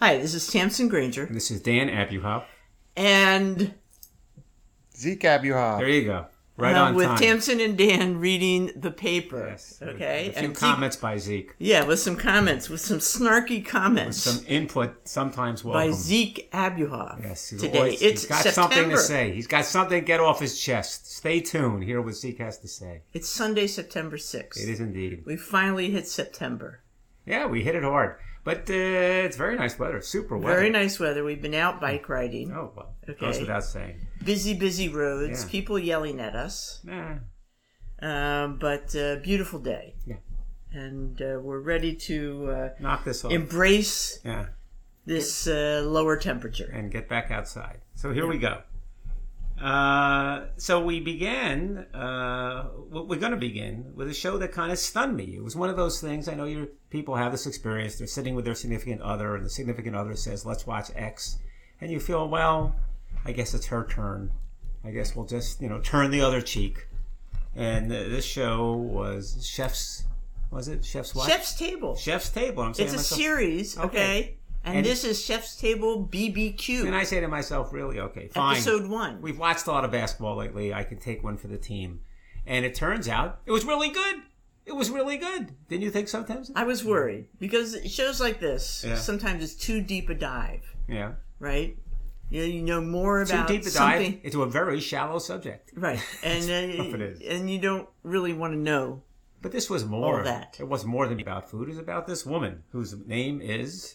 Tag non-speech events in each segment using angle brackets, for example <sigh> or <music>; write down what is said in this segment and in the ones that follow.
Hi, this is Tamsin Granger, This is Dan Abuhoff. and Zeke Abuhoff. There you go. Right uh, on with time. Tamsin and Dan reading the paper. Yes. Okay, A few and Zeke- comments by Zeke. yeah, with some comments, with some snarky comments Some input, sometimes by. Zeke Abuhoff. Yes, he's today always- it's he's got September. something to say. He's got something to get off his chest. Stay tuned. Hear what Zeke has to say. It's Sunday, September sixth. It is indeed. We finally hit September. Yeah, we hit it hard. But uh, it's very nice weather. Super weather. Very nice weather. We've been out bike riding. Oh, well. Okay. Goes without saying. Busy, busy roads. Yeah. People yelling at us. Nah. Um, but uh, beautiful day. Yeah. And uh, we're ready to uh, Knock this off. embrace yeah. this uh, lower temperature. and get back outside. So here we go. Uh, so we began. Uh, we're going to begin with a show that kind of stunned me. It was one of those things. I know your people have this experience. They're sitting with their significant other, and the significant other says, "Let's watch X," and you feel, well, I guess it's her turn. I guess we'll just you know turn the other cheek. And uh, this show was Chef's. Was it Chef's what? Chef's Table. Chef's Table. I'm saying It's a myself- series, okay? Okay. And, And- this is Chef's Table BBQ, And I say to myself, really, okay, fine. episode one. We've watched a lot of basketball lately. I can take one for the team. And it turns out it was really good. It was really good. Didn't you think so, Tamsin? I was worried because shows like this Yeah. sometimes it's too deep a dive, Yeah. right? You know, you know more Too about deep a something, dive into a very shallow subject. right? <laughs> And uh, and you don't really want to know. But this was more. All that. It was more than about food. It was about this woman whose name is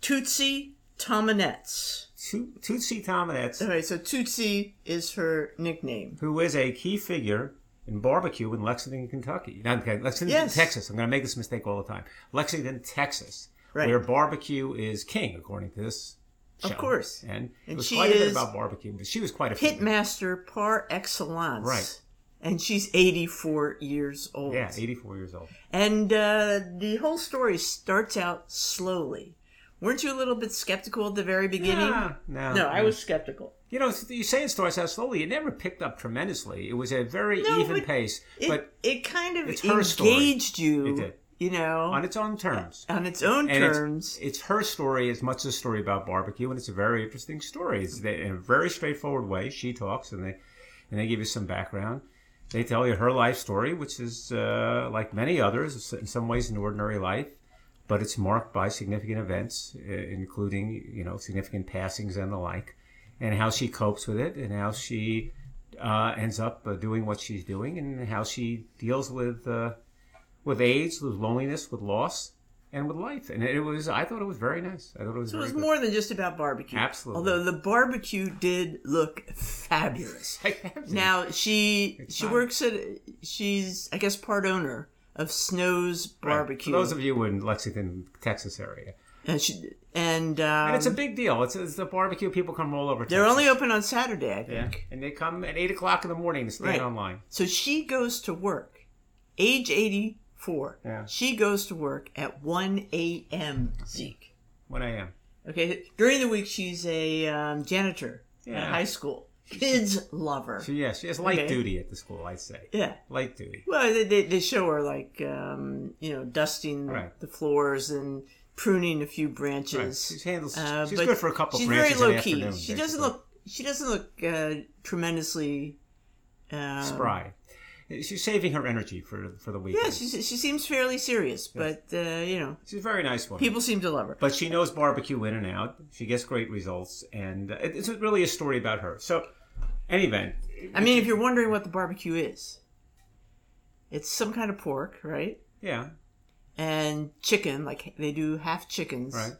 Tootsie Tomanetz. Tu- Tootsie Tomanetz, Okay, so Tootsie is her nickname. who is a key figure in barbecue in Lexington, Kentucky. Not okay, Lexington, Yes. Texas. I'm going to make this mistake all the time. Lexington, Texas, Right. where barbecue is king, according to this show. Of course. And, And it was she quite a bit about barbecue, but she was quite a figure. Pitmaster par excellence. Right. And she's 84 years old. Yeah, 84 years old. And uh, the whole story starts out slowly. Weren't you a little bit skeptical at the very beginning? Yeah, no, No, I was skeptical. You know, you say it starts out slowly. It never picked up tremendously. It was a very No, even but pace, It, but it kind of it's her story. engaged you, It did. you know, on its own terms. on its own And terms. it's her story as much as a story about barbecue, and it's a very interesting story. It's in a very straightforward way. She talks, and they and they give you some background. They tell you her life story, which is uh, like many others, in some ways an ordinary life, but it's marked by significant events, uh, including you know significant passings and the like, and how she copes with it, and how she uh, ends up uh, doing what she's doing, and how she deals with uh, with AIDS, with loneliness, with loss, and with life. And it was, I thought it was very nice. I thought it was So it was good. more than just about barbecue. Absolutely. Although the barbecue did look fabulous. <laughs> Now she It's she works at she's I guess part owner of Snow's Right. Barbecue. For those of you in Lexington, Texas area, and she and, um, and it's a big deal. It's, it's the barbecue. People come all over. they're only open on Saturday, I Yeah, think. and they come at eight o'clock in the morning to stand Right. online. So she goes to work, age eighty four. Yeah. She goes to work at one a.m. Zeke. One a.m. Okay, during the week she's a um, janitor at Yeah. high school. Kids love her. So yeah, she has light Okay. duty at the school. I'd say Yeah. light duty. Well, they, they, they show her like um, you know dusting Right. the floors and pruning a few Right. branches. She handles. Uh, she's good for a couple She's branches very low key. She doesn't look. She doesn't look uh, tremendously um, spry. She's saving her energy for for the weekend. Yeah, she's, she seems fairly serious, but uh, you know, she's a very nice one. people seem to love her. but she knows barbecue in and out. She gets great results, and it's really a story about her. So, any event, I mean, if you're wondering what the barbecue is, it's some kind of pork, right? yeah, And chicken, like they do half chickens, Right.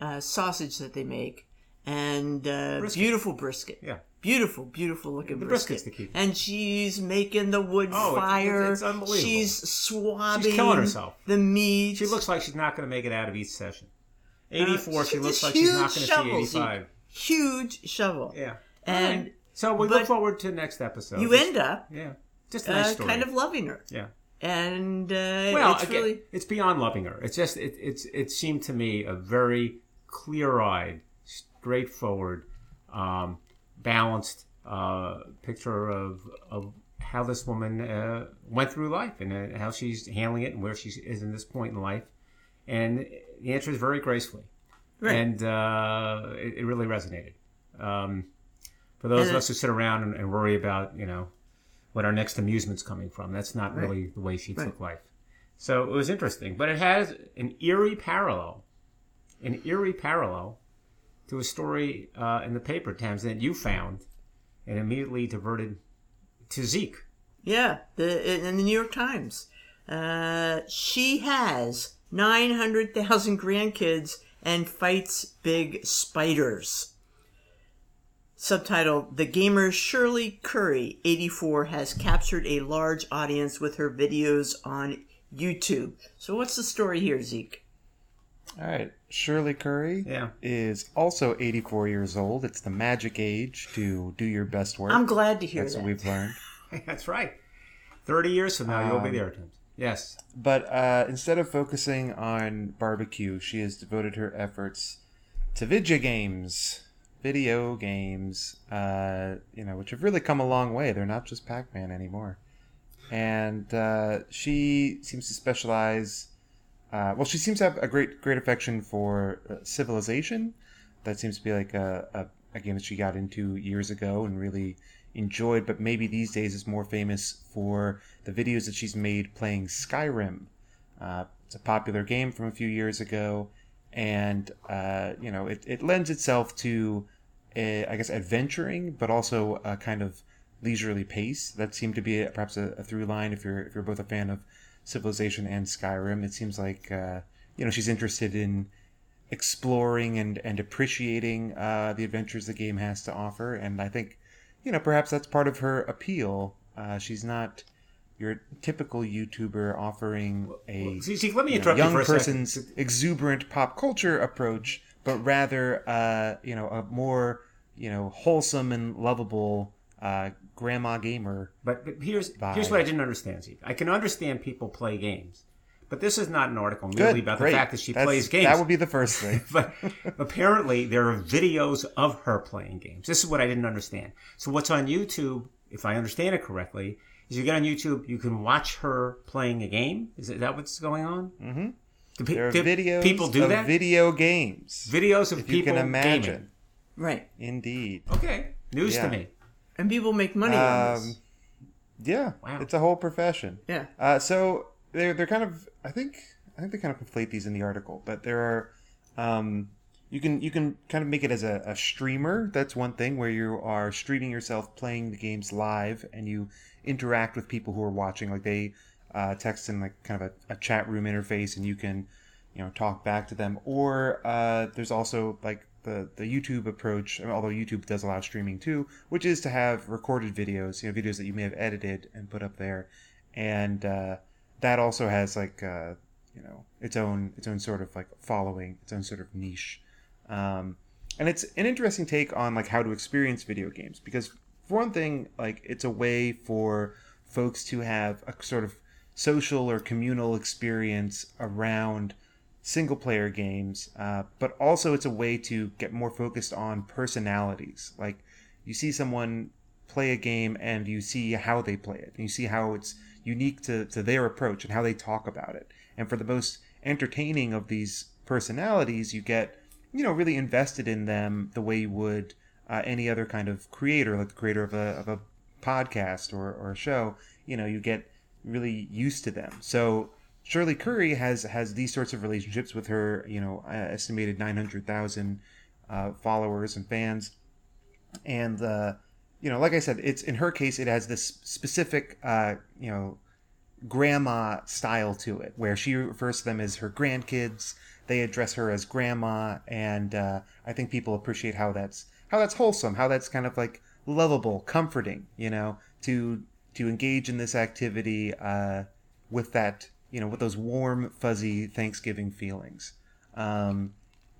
uh, sausage that they make, and uh, Brisket. beautiful brisket. yeah, Beautiful, beautiful looking The brisket. brisket's the key. And she's making the wood Oh, fire. it's unbelievable. She's swabbing She's killing herself. the meat. she looks like she's not going to make it out of each session. Eighty-four, Uh, she she- looks like she's not going to see eighty-five. huge shovel. Yeah, And. So we but look forward to next episode. you end up yeah, just nice uh, kind of loving her. yeah. And uh, Well, it's again, really it's beyond loving her. It's just it, it's it seemed to me a very clear-eyed, straightforward, um, balanced uh, picture of of how this woman uh, went through life and uh, how she's handling it and where she is in this point in life. And the answer is very gracefully, Right. and uh, it, it really resonated. Um, for those And of us who sit around and, and worry about, you know, what our next amusement's coming from, that's not Right. really the way she Right. took life. So it was interesting, but it has an eerie parallel, an eerie parallel to a story uh, in the paper, Tams, that you found and immediately diverted to Zeke. Yeah, the in the New York Times. Uh, she has 900,000 grandkids and fights big spiders. Subtitle The gamer Shirley Curry, 84, has captured a large audience with her videos on YouTube. So, what's the story here, Zeke? All right. Shirley Curry Yeah. is also 84 years old. It's the magic age to do your best work. I'm glad to hear That's that. what we've learned. <laughs> That's right. 30 years from now, you'll be Um, there, Tams. Yes. But uh, instead of focusing on barbecue, she has devoted her efforts to video games. Video games, uh, you know, which have really come a long way. They're not just Pac Man anymore. And uh, she seems to specialize. Uh, well, she seems to have a great, great affection for uh, Civilization. That seems to be like a, a, a game that she got into years ago and really enjoyed. But maybe these days is more famous for the videos that she's made playing Skyrim. Uh, it's a popular game from a few years ago, and uh, you know it, it lends itself to, a, I guess, adventuring, but also a kind of leisurely pace. That seemed to be perhaps a, a through line if you're if you're both a fan of Civilization and Skyrim. It seems like uh, you know she's interested in exploring and and appreciating uh, the adventures the game has to offer, and I think you know perhaps that's part of her appeal. Uh, she's not your typical YouTuber offering a See, see, let me you know, interrupt you young person's second. exuberant pop culture approach, but rather, uh, you know, a more, you know, wholesome and lovable uh, grandma gamer. But, but here's Bye. here's what I didn't understand, Zeke. I can understand people play games, but this is not an article merely Good, about great. the fact that she That's- plays games. That would be the first <laughs> thing. but apparently there are videos of her playing games. This is what I didn't understand. So what's on YouTube, if I understand it correctly, is you get on YouTube, you can watch her playing a game. Is that what's going on? Mm-hmm. Do, pe- There are do videos people do of that? video games. videos of if you people can imagine. gaming. Right. Indeed. Okay, news Yeah. to me. And people make money on Um, this. yeah, Wow. it's a whole profession. Yeah. Uh, so they're they're kind of I think I think they kind of conflate these in the article, but there are um, you can you can kind of make it as a, a streamer. That's one thing where you are streaming yourself playing the games live and you interact with people who are watching. Like they uh, text in like kind of a, a chat room interface, and you can you know talk back to them. Or uh, there's also like the the YouTube approach, although YouTube does allow streaming too, which is to have recorded videos, you know, videos that you may have edited and put up there, and uh, that also has like uh, you know its own its own sort of like following, its own sort of niche. Um, and it's an interesting take on like how to experience video games because for one thing like it's a way for folks to have a sort of social or communal experience around single player games uh, but also it's a way to get more focused on personalities. Like you see someone play a game and you see how they play it. And you see how it's unique to, to their approach and how they talk about it. And for the most entertaining of these personalities you get you know really invested in them the way you would uh, any other kind of creator like the creator of a, of a podcast or, or a show you know you get really used to them. So shirley curry has has these sorts of relationships with her you know uh, estimated 900000 uh, followers and fans. And uh, you know like i said it's in her case it has this specific uh, you know grandma style to it where she refers to them as her grandkids they address her as grandma and uh, i think people appreciate how that's how that's wholesome how that's kind of like lovable comforting you know to to engage in this activity uh, with that you know with those warm fuzzy thanksgiving feelings um,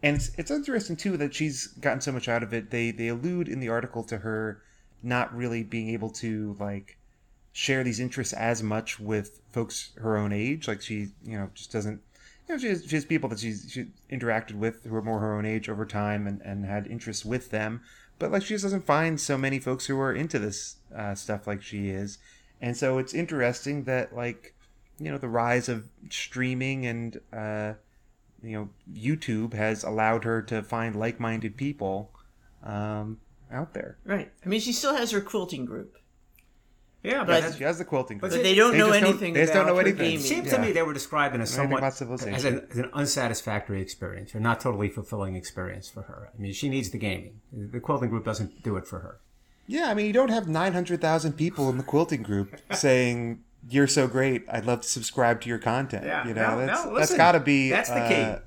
and it's, it's interesting too that she's gotten so much out of it they they allude in the article to her not really being able to like share these interests as much with folks her own age. Like she, you know, just doesn't. You know, she has, she has people that she's she interacted with who are more her own age over time and, and had interests with them. But like she just doesn't find so many folks who are into this uh, stuff like she is. And so it's interesting that like, you know, the rise of streaming and uh, you know YouTube has allowed her to find like-minded people um, out there. Right. I mean, she still has her quilting group. Yeah, But- but that's, She has the quilting. But But they don't They know just don't- anything they just don't know anything. it seemed Yeah. to me they were describing in a somewhat as an, as an unsatisfactory experience or not totally fulfilling experience for her. I mean, she needs the gaming. The quilting group doesn't do it for her. Yeah, I mean, you don't have 900,000 people in the quilting group <laughs> saying, You're so great. I'd love to subscribe to your content. Yeah, you know, no, that's, no, that's listen, got to be that's the uh, key.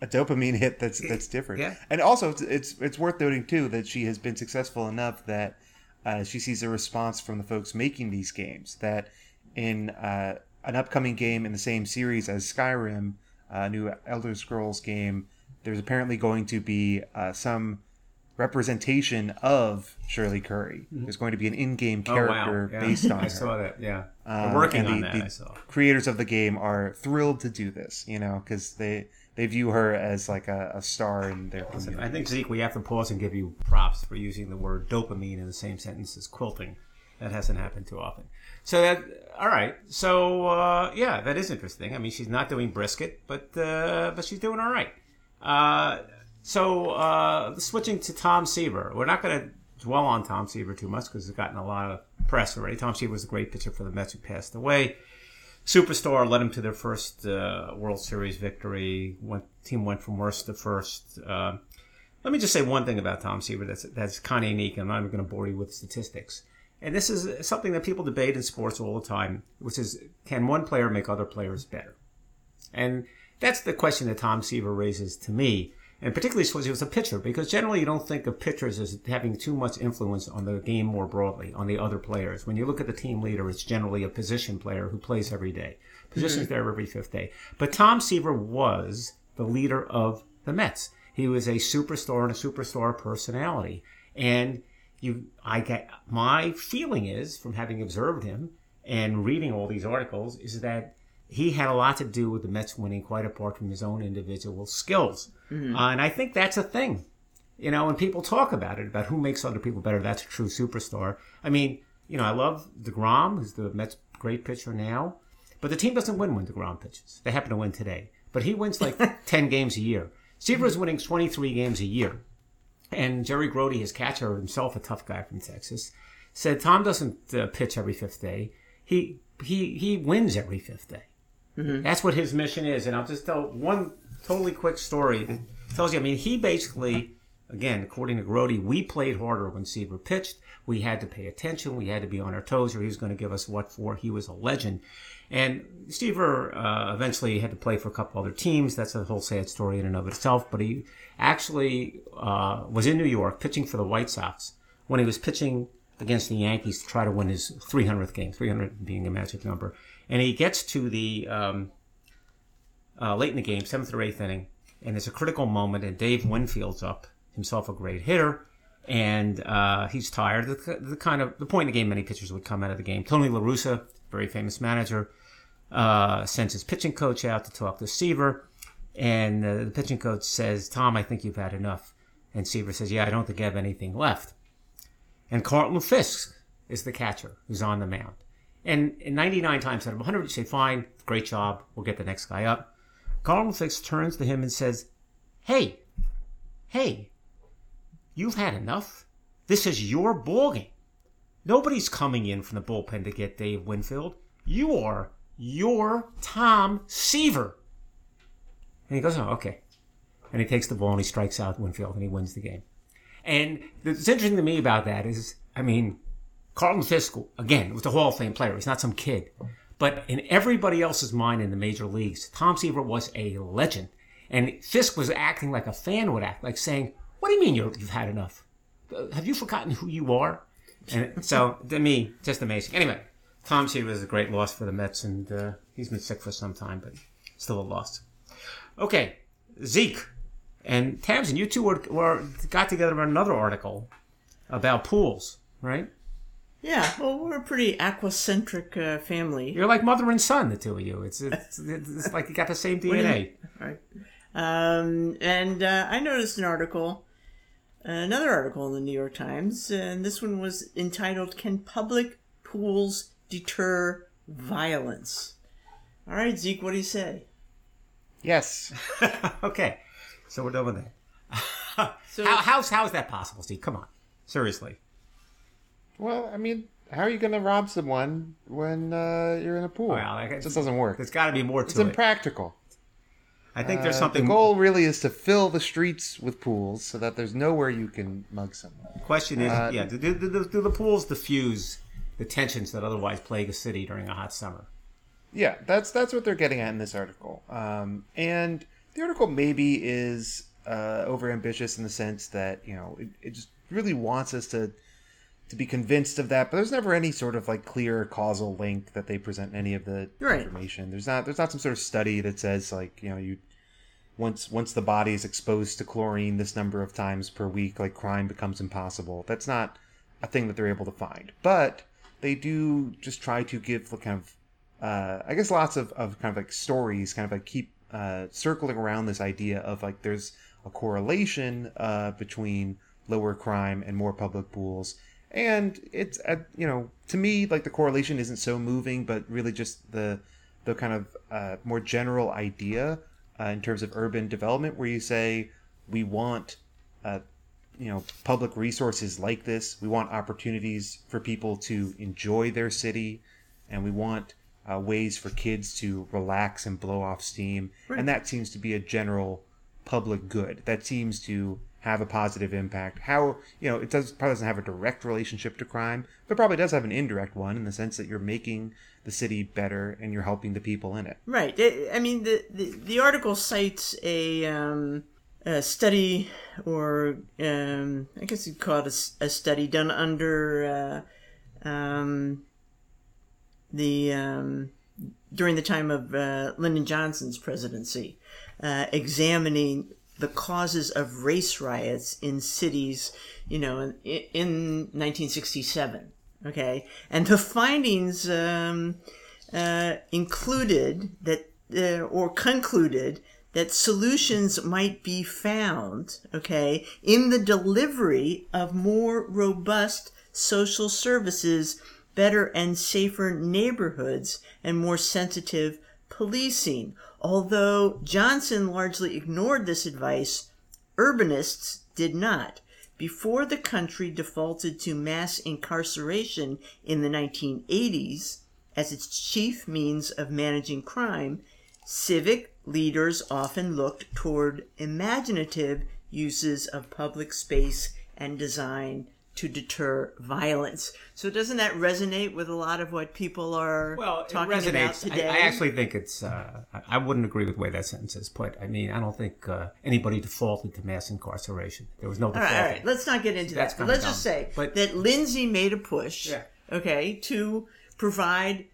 a dopamine hit that's that's different. Yeah. And also, it's, it's it's worth noting too that she has been successful enough that uh, she sees a response from the folks making these games. That in uh, an upcoming game in the same series as Skyrim, a new Elder Scrolls game, there's apparently going to be uh, some representation of Shirley Curry. There's going to be an in-game character Mm-hmm. Oh, wow. Yeah. based on <laughs> I her. saw that. Yeah, Um, working and on the- that. the I saw. creators of the game are thrilled to do this, you know, because they they view her as like a, a star in their community. I think Zeke, we have to pause and give you props for using the word dopamine in the same sentence as quilting. That hasn't happened too often. So that all right. So uh, yeah, that is interesting. I mean, she's not doing brisket, but uh, but she's doing all right. Uh, so uh, switching to Tom Seaver, we're not going to dwell on Tom Seaver too much because it's gotten a lot of press already. Tom Seaver was a great pitcher for the Mets who passed away superstar led them to their first uh, World Series victory. Went, team went from worst to first. Uh, let me just say one thing about Tom Seaver that's that's kind of unique. I'm not even going to bore you with statistics. And this is something that people debate in sports all the time, which is can one player make other players better? And that's the question that Tom Seaver raises to me, and particularly because he was a pitcher, because generally you don't think of pitchers as having too much influence on the game more broadly, on the other players. When you look at the team leader, it's generally a position player who plays every day. Position's mm-hmm. there every fifth day. But Tom Seaver was the leader of the Mets. He was a superstar and a superstar personality. And you, I get, my feeling is, from having observed him and reading all these articles, is that he had a lot to do with the Mets winning, quite apart from his own individual skills. Uh, and I think that's a thing. You know, when people talk about it, about who makes other people better, that's a true superstar. I mean, you know, I love DeGrom, who's the Mets' great pitcher now, but the team doesn't win when DeGrom pitches. They happen to win today. But he wins like <laughs> 10 games a year. Seaver is winning 23 games a year. And Jerry Grote, his catcher, himself a tough guy from Texas, said Tom doesn't uh, pitch every fifth day. He he he wins every fifth day. That's what his mission is. And I'll just tell one totally quick story tells you. I mean, he basically, again, according to Grote, we played harder when Seaver pitched. We had to pay attention. We had to be on our toes, or he was going to give us what for. He was a legend. And Seaver uh, eventually had to play for a couple other teams. That's a whole sad story in and of itself. But he actually uh, was in New York pitching for the White Sox when he was pitching against the Yankees to try to win his 300th game, 300 being a magic number. And he gets to the um, uh, late in the game, seventh or eighth inning, and it's a critical moment. And Dave Winfield's up, himself a great hitter, and uh, he's tired. The, the kind of the point in the game many pitchers would come out of the game. Tony La Russa, very famous manager, uh, sends his pitching coach out to talk to Seaver, and uh, the pitching coach says, "Tom, I think you've had enough." And Seaver says, "Yeah, I don't think I have anything left." And Carlton Fisk is the catcher who's on the mound. And in 99 times out of 100, you say, fine, great job, we'll get the next guy up. Carlton Fisk turns to him and says, hey, hey, you've had enough. This is your ball game. Nobody's coming in from the bullpen to get Dave Winfield. You are your Tom Seaver. And he goes, oh, okay. And he takes the ball and he strikes out Winfield and he wins the game. And what's interesting to me about that is, I mean, Carlton Fisk, again, was a Hall of Fame player. He's not some kid. But in everybody else's mind in the major leagues, Tom Seaver was a legend. And Fisk was acting like a fan would act, like saying, What do you mean you've had enough? Uh, Have you forgotten who you are? And <laughs> so, to me, just amazing. Anyway, Tom Seaver is a great loss for the Mets, and uh, he's been sick for some time, but still a loss. Okay, Zeke and Tamsin, you two were, were got together on another article about pools, right? Yeah, well, we're a pretty aquacentric uh, family. You're like mother and son, the two of you. It's it's, it's like you got the same <laughs> DNA. Right. Um, and uh, I noticed an article, another article in the New York Times, and this one was entitled Can Public Pools Deter Violence? All right, Zeke, what do you say? Yes. <laughs> okay, so we're done with that. <laughs> So how, how's how is that possible, Steve? Come on, seriously. Well, I mean, how are you going to rob someone when uh, you're in a pool? Well, I- it just doesn't work. There's got to be more It's to it. It's impractical. I think there's Uh, something. The goal really is to fill the streets with pools so that there's nowhere you can mug someone. Question is, Uh, yeah, do, do, do, do the pools diffuse the tensions that otherwise plague a city during a hot summer? Yeah, that's that's what they're getting at in this article. Um, and the article maybe is uh, overambitious in the sense that you know it, it just really wants us to to be convinced of that, but there's never any sort of like clear causal link that they present in any of the Right. information. There's not there's not some sort of study that says like you know you once once the body is exposed to chlorine this number of times per week, like crime becomes impossible. That's not a thing that they're able to find. But they do just try to give the kind of uh, I guess lots of, of kind of like stories kind of like keep uh, circling around this idea of like there's a correlation uh, between lower crime and more public pools. And it's uh, you know to me like the correlation isn't so moving, but really just the the kind of uh, more general idea uh, in terms of urban development, where you say we want uh, you know public resources like this. We want opportunities for people to enjoy their city, and we want uh, ways for kids to relax and blow off steam. And that seems to be a general public good. That seems to have a positive impact. How you know it does probably doesn't have a direct relationship to crime, but probably does have an indirect one in the sense that you're making the city better and you're helping the people in it. Right. I mean, the, the, the article cites a, um, a study, or um, I guess you'd call it a, a study done under uh, um, the um, during the time of uh, Lyndon Johnson's presidency, uh, examining the causes of race riots in cities, you know, in, in 1967. Okay, and the findings um, uh, included that, uh, or concluded that solutions might be found, okay, in the delivery of more robust social services, better and safer neighborhoods, and more sensitive policing. Although Johnson largely ignored this advice, urbanists did not. Before the country defaulted to mass incarceration in the 1980s as its chief means of managing crime, civic leaders often looked toward imaginative uses of public space and design to deter violence. So doesn't that resonate with a lot of what people are Well, it talking about resonates. today? I, I actually think it's. Uh, I- wouldn't agree with the way that sentence is put. I mean, I don't think uh, anybody defaulted to mass incarceration. There was no All defaulting. All right, Let's not get into That's that. Let's just say But- that Lindsay made a push, Yeah. okay, to provide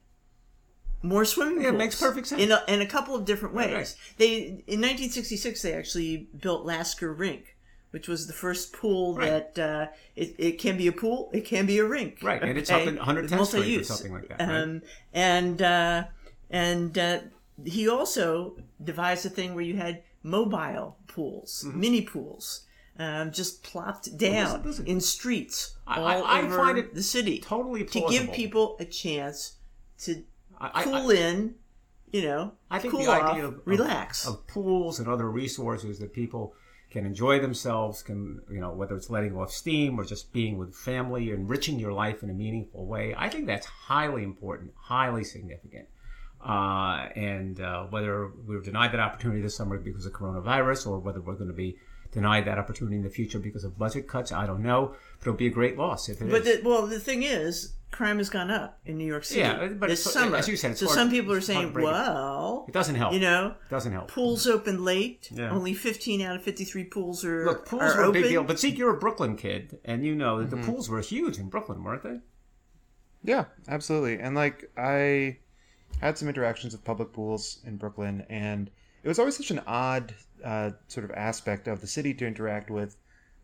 more swimming Yeah, it makes perfect sense. In a, in a couple of different ways. right. They in 1966 they actually built Lasker Rink, which was the first pool Right. that uh, it, it can be a pool, it can be a rink. Right, and it's okay? up in 110th Street or something like that, right? Um, and uh, and uh, he also devised a thing where you had mobile pools, Mm-hmm. mini pools. Um, just plopped down listen. in streets I- all I- I over find it the city totally to give people a chance to I- I- cool in, you know, I think cool the off, idea of, relax. of, of pools and other resources that people can enjoy themselves, can you know whether it's letting off steam or just being with family, enriching your life in a meaningful way. I think that's highly important, highly significant. Uh, and uh, whether we were denied that opportunity this summer because of coronavirus, or whether we're going to be denied that opportunity in the future because of budget cuts, I don't know. But it'll be a great loss if it is. But the, well, the thing is, crime has gone up in New York City Yeah, but this it's- summer. as you said, it's so hard- some people are it's hard to saying, well, it doesn't help. you know, it doesn't help. pools open late. Yeah. Only 15 out of 53 pools are, Look, pools are were a open. big deal. But Zeke, you're a Brooklyn kid, and you know that the pools were huge in Brooklyn, weren't they? Yeah, absolutely. And like I had some interactions with public pools in Brooklyn, and it was always such an odd uh, sort of aspect of the city to interact with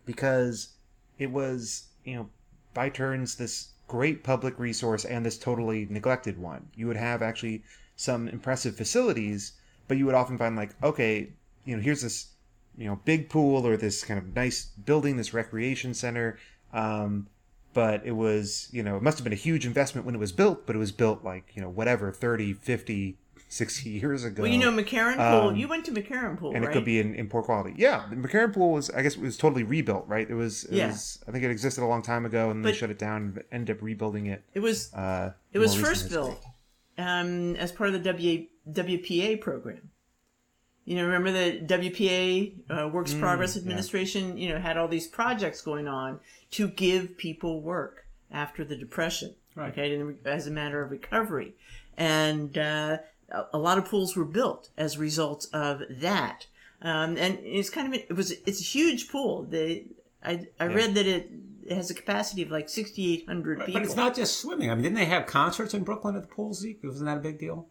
because it was, you know, by turns this great public resource and this totally neglected one. You would have actually some impressive facilities, but you would often find like, okay, you know, here's this, you know, big pool or this kind of nice building, this recreation center. Um, but it was, you know, it must have been a huge investment when it was built, but it was built like, you know, whatever, 30, 50, 60 <laughs> years ago. Well, you know, McCarren Pool. Um, you went to McCarren Pool, and right? it could be in, in poor quality. Yeah, the McCarren Pool was, I guess, it was totally rebuilt, right? It was, it Yeah. was I think it existed a long time ago, and they shut it down and ended up rebuilding it. It was Uh, it was first history. built um, as part of the w, WPA program. You know, remember the WPA uh, Works Progress Administration? You know, had all these projects going on to give people work after the depression. Right. Okay, as a matter of recovery, and uh, a- a lot of pools were built as a result of that. Um, and it's kind of it was it's a huge pool. They I I read that it, it has a capacity of like sixty eight hundred people. But it's not just swimming. I mean, didn't they have concerts in Brooklyn at the pool, Zeke? Wasn't that a big deal?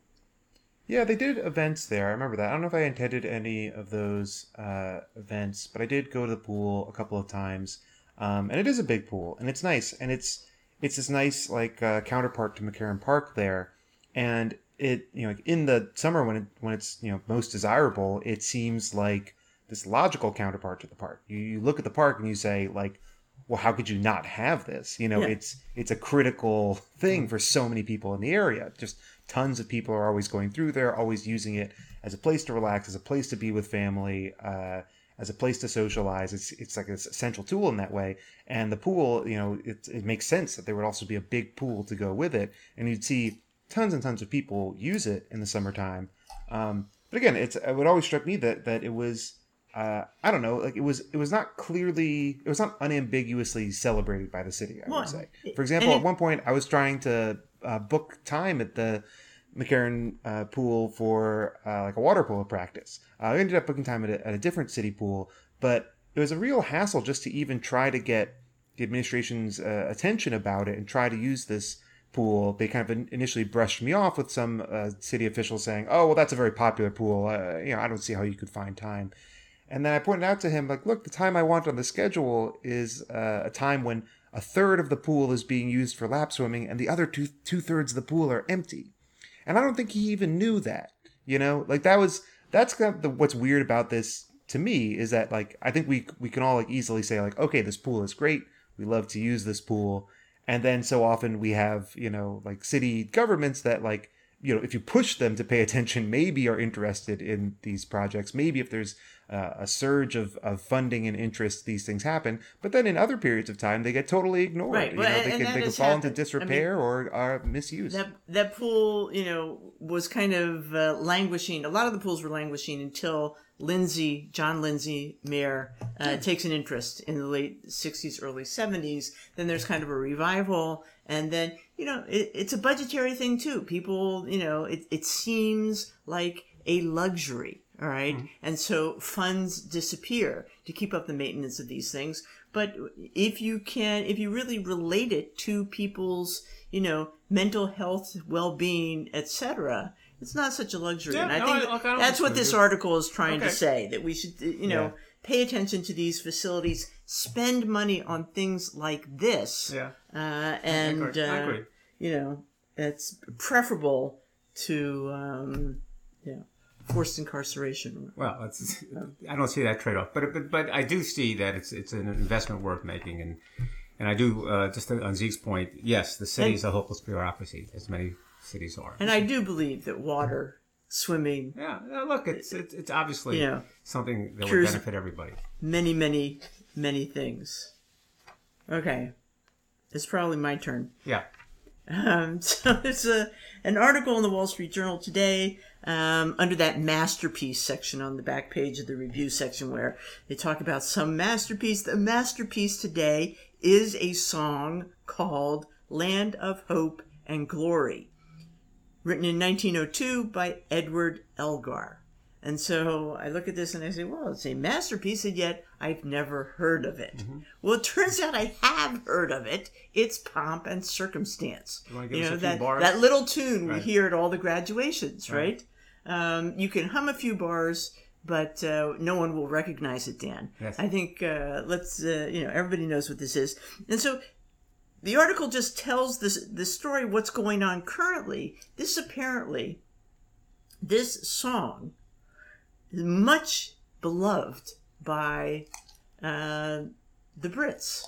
Yeah, they did events there. I remember that. I don't know if I attended any of those uh, events, but I did go to the pool a couple of times. Um, and it is a big pool, and it's nice, and it's it's this nice like uh, counterpart to McCarren Park there, and it you know like, in the summer when it when it's you know most desirable, it seems like this logical counterpart to the park. You, you look at the park and you say like, well, how could you not have this? You know, Yeah. it's it's a critical thing for so many people in the area. Just tons of people are always going through there, always using it as a place to relax, as a place to be with family, uh, as a place to socialize. It's it's like an essential tool in that way. And the pool, you know, it, it makes sense that there would also be a big pool to go with it, and you'd see tons and tons of people use it in the summertime. Um, but again, it's it would always struck me that that it was. Uh, I don't know, like it was. It was not clearly. It was not unambiguously celebrated by the city. I Well, would say. For example, and at one point, I was trying to uh, book time at the McCarren uh, pool for uh, like a water polo practice. Uh, I ended up booking time at a, at a different city pool, but it was a real hassle just to even try to get the administration's uh, attention about it and try to use this pool. They kind of initially brushed me off with some uh, city officials saying, "Oh, well, that's a very popular pool. Uh, you know, I don't see how you could find time." And then I pointed out to him, like, look, the time I want on the schedule is uh, a time when a third of the pool is being used for lap swimming and the other two two thirds of the pool are empty. And I don't think he even knew that. You know, like that was that's kind of the, what's weird about this to me is that like I think we we can all like easily say like, okay, this pool is great. We love to use this pool. And then so often we have you know like city governments that like you know if you push them to pay attention maybe are interested in these projects. Maybe if there's uh, a surge of, of funding and interest these things happen. But then in other periods of time they get totally ignored. Right, you know and- they and can they can fall into happened. I mean, disrepair or are misused. That that pool, you know, was kind of uh, languishing. A lot of the pools were languishing until Lindsay, John Lindsay, mayor, uh, takes an interest in the late '60s, early '70s. Then there's kind of a revival, and then you know, it, it's a budgetary thing too. People, you know, it it seems like a luxury. All right? and so funds disappear to keep up the maintenance of these things. But if you can, if you really relate it to people's, you know, mental health, well-being, etc., it's not such a luxury. Yeah, and I no, think I- look, I that's what this article is trying to say. That we should, you know, Yeah. pay attention to these facilities, spend money on things like this, Yeah. uh, and agree. Uh, agree. you know, it's preferable to, um, yeah, forced incarceration. Well, it's, I don't see that trade off, but, but but I do see that it's it's an investment worth making, and and I do uh, just on Zeke's point. Yes, the city is a hopeless bureaucracy, as many cities are. And I do believe that water, swimming, yeah, look, it's it's, it's obviously Yeah. something that would benefit everybody. many, many, many things. Okay, it's probably my turn. Yeah, Um, <laughs> so there's a an article in the Wall Street Journal today um, under that masterpiece section on the back page of the review section where they talk about some masterpiece. The masterpiece today is a song called "Land of Hope and Glory," written in 1902 by Edward Elgar. And so I look at this and I say, well, it's a masterpiece, and yet I've never heard of it. Well, it turns out I have heard of it. It's Pomp and Circumstance. us a few that, bars? that little tune we hear at all the graduations, right? Um, you can hum a few bars, but uh, no one will recognize it, Dan. Yes. I think uh, let's, uh, you know, everybody knows what this is. And so the article just tells this the story what's going on currently. This apparently, this song is much beloved by uh, the Brits.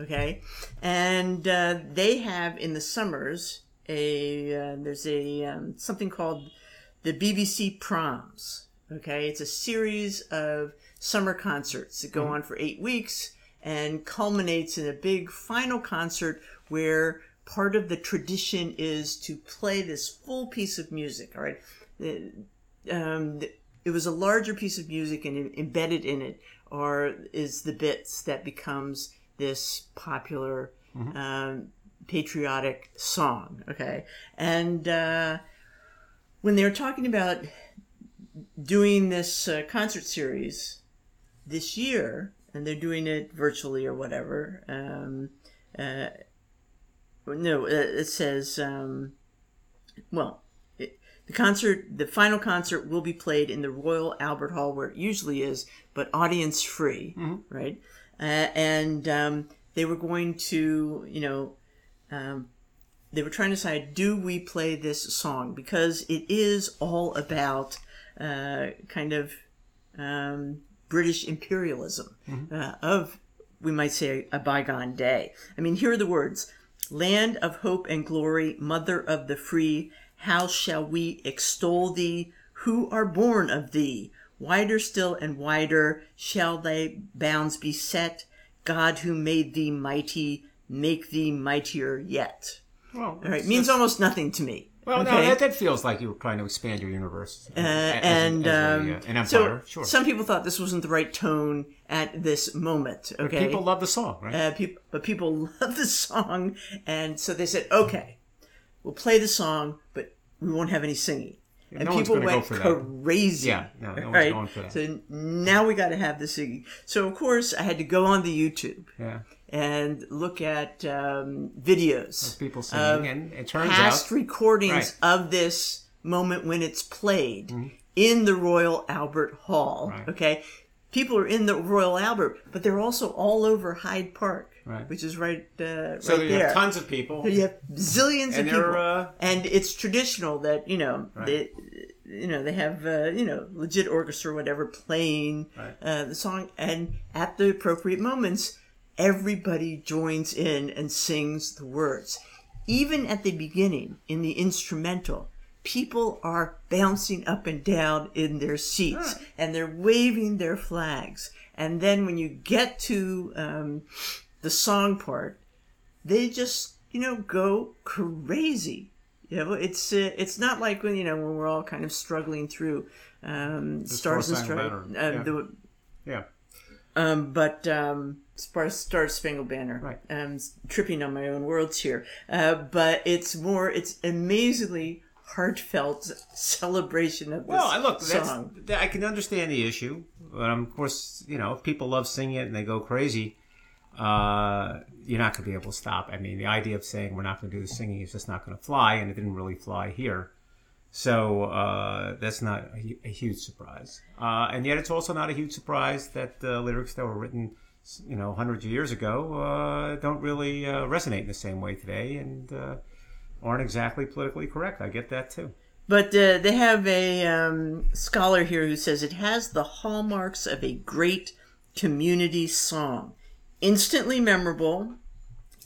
Okay, and uh, they have in the summers a uh, there's a um, something called the BBC Proms. Okay, it's a series of summer concerts that go on for eight weeks and culminates in a big final concert where part of the tradition is to play this full piece of music. All right, um, it was a larger piece of music, and embedded in it are is the bits that becomes this popular um, patriotic song. Okay, and uh, when they were talking about doing this uh, concert series this year, and they're doing it virtually or whatever. Um, uh, no, uh, it says, um, well, it, the concert, the final concert will be played in the Royal Albert Hall where it usually is, but audience free, right? Uh, and um, they were going to, you know, um, they were trying to decide do we play this song because it is all about uh, kind of um, British imperialism uh, of, we might say, a bygone day. I mean, here are the words Land of hope and glory, mother of the free, how shall we extol thee who are born of thee? Wider still and wider shall thy bounds be set. God who made thee mighty, make thee mightier yet. Well, All right, means almost nothing to me. Well, no, okay? that, that feels like you were trying to expand your universe. Uh, and um, an empire, so sure. some people thought this wasn't the right tone at this moment. Okay, People love the song, right? uh, peop- but people <laughs> love the song, and so they said, "Okay, we'll play the song, but we won't have any singing." And no people went crazy. Yeah, no, no right? going for that. So now we got to have the singing. So of course, I had to go on the YouTube yeah. And look at um, videos of People of singing, and it turns past out recordings Right. of this moment when it's played in the Royal Albert Hall. Right. Okay, people are in the Royal Albert, but they're also all over Hyde Park, Right. which is right uh, so right you there. have tons of people. you have zillions And of people, uh, and it's traditional that you know Right. they, you know they have uh, you know legit orchestra or whatever playing Right. uh, the song, and at the appropriate moments, everybody joins in and sings the words. Even at the beginning, in the instrumental, people are bouncing up and down in their seats and they're waving their flags. And then when you get to um, the song part, they just you know go crazy. You know, it's uh, it's not like when you know when we're all kind of struggling through um, stars and stripes. Uh, yeah. yeah. um, but um, Star, Spangled Banner. Right. Um, tripping on my own words here. Uh, but it's more. It's amazingly heartfelt celebration of this Well, I look, song. that- I can understand the issue, but of course, you know, if people love singing it and they go crazy, uh, you're not going to be able to stop. I mean, the idea of saying we're not going to do the singing is just not going to fly, and it didn't really fly here. So uh, that's not a, a huge surprise. Uh, and yet, it's also not a huge surprise that the lyrics that were written, you know, hundreds of years ago, uh, don't really uh, resonate in the same way today, and uh, aren't exactly politically correct. I get that too. But uh, they have a um, scholar here who says it has the hallmarks of a great community song. Instantly memorable,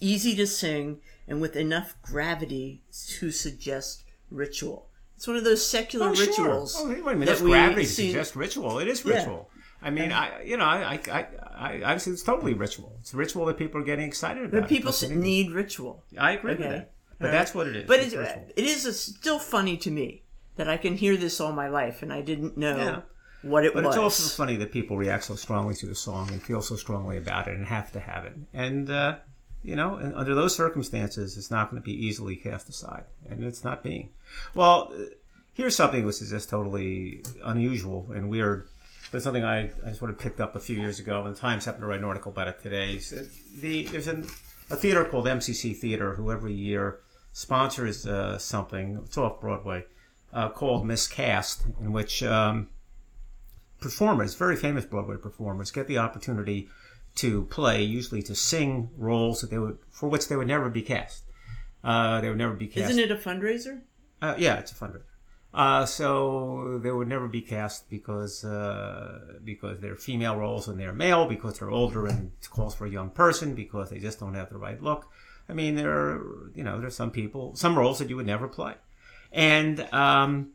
easy to sing, and with enough gravity to suggest ritual. It's one of those secular Oh, sure. rituals. Oh, wait a minute. that That's gravity to see- suggest ritual. It is ritual. I mean, I you know, I I I, I it's totally ritual. It's a ritual that people are getting excited about. But people need ritual. I agree with that. But that's what it is. But It's it, it is a, still funny to me that I can hear this all my life and I didn't know Yeah. what it But was. it's also funny that people react so strongly to the song and feel so strongly about it and have to have it. And uh, you know, and under those circumstances, it's not going to be easily cast aside, and it's not being. Well, here's something which is just totally unusual and weird. But something I, I sort of picked up a few years ago, and the Times happened to write an article about it today. So The there's an, a theater called MCC Theater who every year sponsors uh, something. It's off Broadway uh, called Miscast, in which um, performers, very famous Broadway performers, get the opportunity to play, usually to sing roles that they would for which they would never be cast. Uh, they would never be cast. Isn't it a fundraiser? Uh, yeah, it's a fundraiser. Uh, so they would never be cast because uh, because they're female roles and they're male, because they're older and it calls for a young person, because they just don't have the right look. I mean, there are you know there's some people, some roles that you would never play, and um,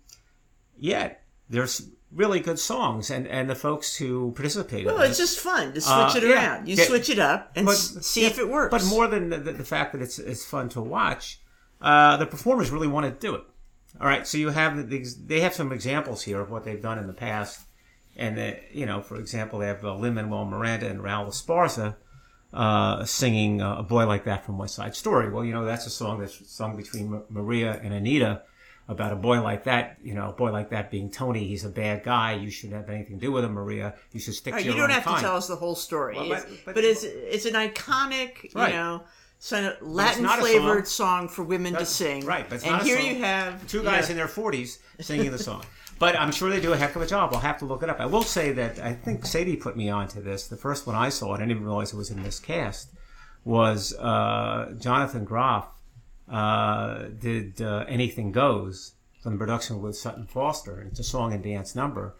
yet there's really good songs, and and the folks who participated. Well, it's it- just fun to switch Uh, it yeah. around. You Yeah. switch it up and s- see yeah, if it works. But more than the, the, the fact that it's it's fun to watch, uh, the performers really want to do it. All right, so you have these. They have some examples here of what they've done in the past, and uh, you know, for example, they have uh, Lin Manuel Miranda and Raul Esparza uh, singing uh, "A Boy Like That" from West Side Story. Well, you know, that's a song that's sung between Ma- Maria and Anita about a boy like that. You know, a boy like that being Tony. He's a bad guy. You shouldn't have anything to do with him, Maria. You should stick right, to your you don't have kind. to tell us the whole story, Well, but- but, but- it's it's an iconic, you know, of Latin flavored song. for women to sing. right, but and here song- you have two guys know, in their 40s singing the song. But I'm sure they do a heck of a job. I'll have to look it up. I will say that I think Sadie put me onto this. The first one I saw, I didn't even realize it was in this cast, was uh, Jonathan Groff uh, did uh, Anything Goes from the production with Sutton Foster. It's a song and dance number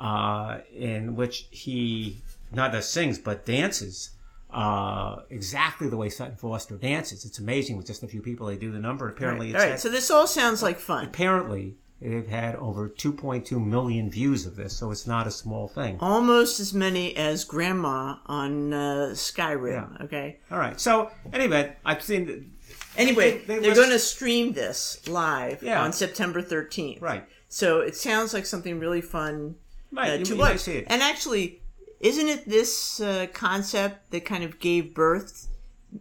uh, in which he not just sings but dances uh, exactly the way Sutton Foster dances. It's amazing with just a few people. They do the number. Apparently, All it's right, had- so this all sounds like fun. apparently they've had over 2.2 million views of this, so it's not a small thing. Almost as many as Grandma on uh, Skyrim. Yeah. Okay. All right. So anyway, I've seen. Anyway, They- are going to stream this live Yeah. on September 13th. Right. So it sounds like something really fun Right, uh, to you watch. see it. And actually, isn't it this uh, concept that kind of gave birth,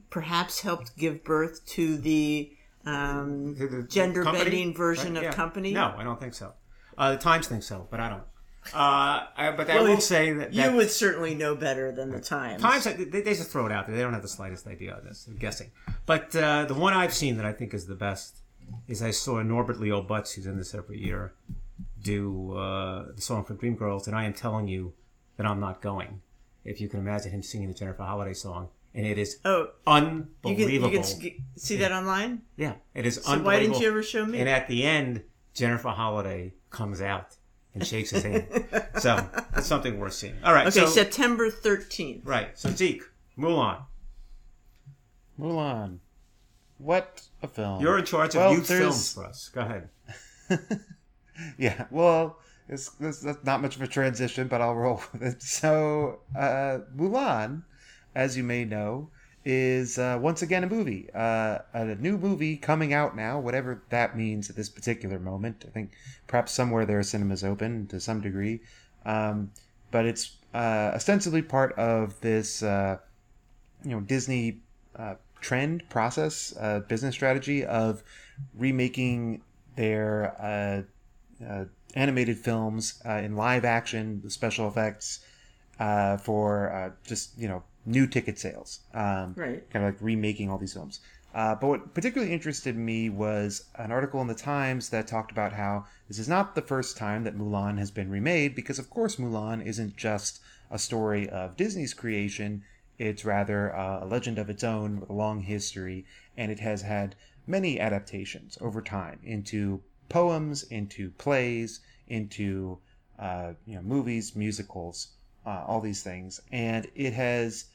perhaps helped give birth to the um, the gender company? bending version Right, of yeah. company? No, I don't think so. Uh, the Times think so, but I don't. Uh, I, but I Well, you- say that, You would certainly know better than the Times. Times they, they just throw it out there. They don't have the slightest idea of this. I'm guessing. But uh, the one I've seen that I think is the best is I saw Norbert Leo Butz, who's in this every year, do uh, the song from Dreamgirls, and I am telling you that I'm not going. If you can imagine him singing the Jennifer Holliday song, and it is Oh, you can, unbelievable. you can see that online? yeah, it is So unbelievable. why didn't you ever show me? And at the end, Jennifer Holliday comes out and shakes his hand. <laughs> so it's something worth seeing. All right. Okay, so, September 13th. right. So Zeke, Mulan. Mulan. What a film. You're in charge of Well, youth there's- films for us. Go ahead. <laughs> Yeah, well, it's, it's, that's not much of a transition, but I'll roll with it. So, uh, Mulan, as you may know, is uh, once again a movie. Uh, a new movie coming out now, whatever that means at this particular moment. I think perhaps somewhere there are cinemas open to some degree. Um, but it's uh, ostensibly part of this, uh, you know, Disney uh, trend process, uh, business strategy of remaking their animated films uh, in live action, the special effects uh, for uh, just you know new ticket sales. Um, Right. Kind of like remaking all these films. Uh, but what particularly interested me was an article in the Times that talked about how this is not the first time that Mulan has been remade, because of course Mulan isn't just a story of Disney's creation. It's rather uh, a legend of its own with a long history, and it has had many adaptations over time into poems, into plays, into uh, you know movies, musicals, uh, all these things, and it has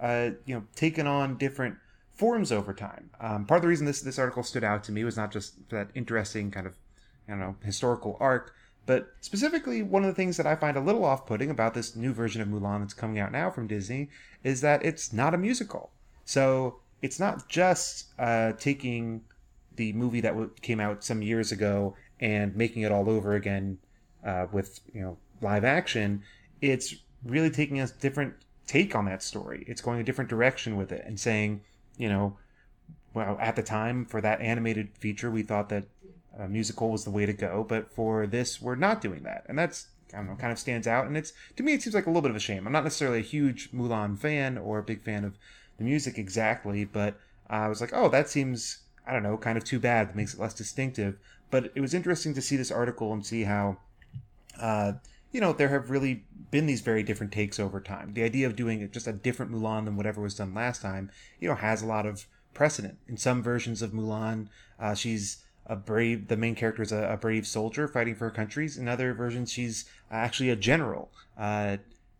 uh, you know taken on different forms over time. Um, part of the reason this this article stood out to me was not just that interesting kind of I don't know historical arc, but specifically one of the things that I find a little off-putting about this new version of Mulan that's coming out now from Disney is that it's not a musical. So it's not just uh, taking the movie that w- came out some years ago and making it all over again uh, with you know live action. It's really taking a different take on that story. It's going a different direction with it and saying, you know, well, at the time for that animated feature, we thought that a musical was the way to go, but for this, we're not doing that, and that's I don't know, kind of stands out. And it's to me, it seems like a little bit of a shame. I'm not necessarily a huge Mulan fan or a big fan of the music exactly, but I was like, oh, that seems I don't know, kind of too bad. That makes it less distinctive. But it was interesting to see this article and see how, uh, you know, there have really been these very different takes over time. The idea of doing just a different Mulan than whatever was done last time, you know, has a lot of precedent. In some versions of Mulan, uh, she's a brave. The main character is a, a brave soldier fighting for her countries. In other versions, she's actually a general. Uh,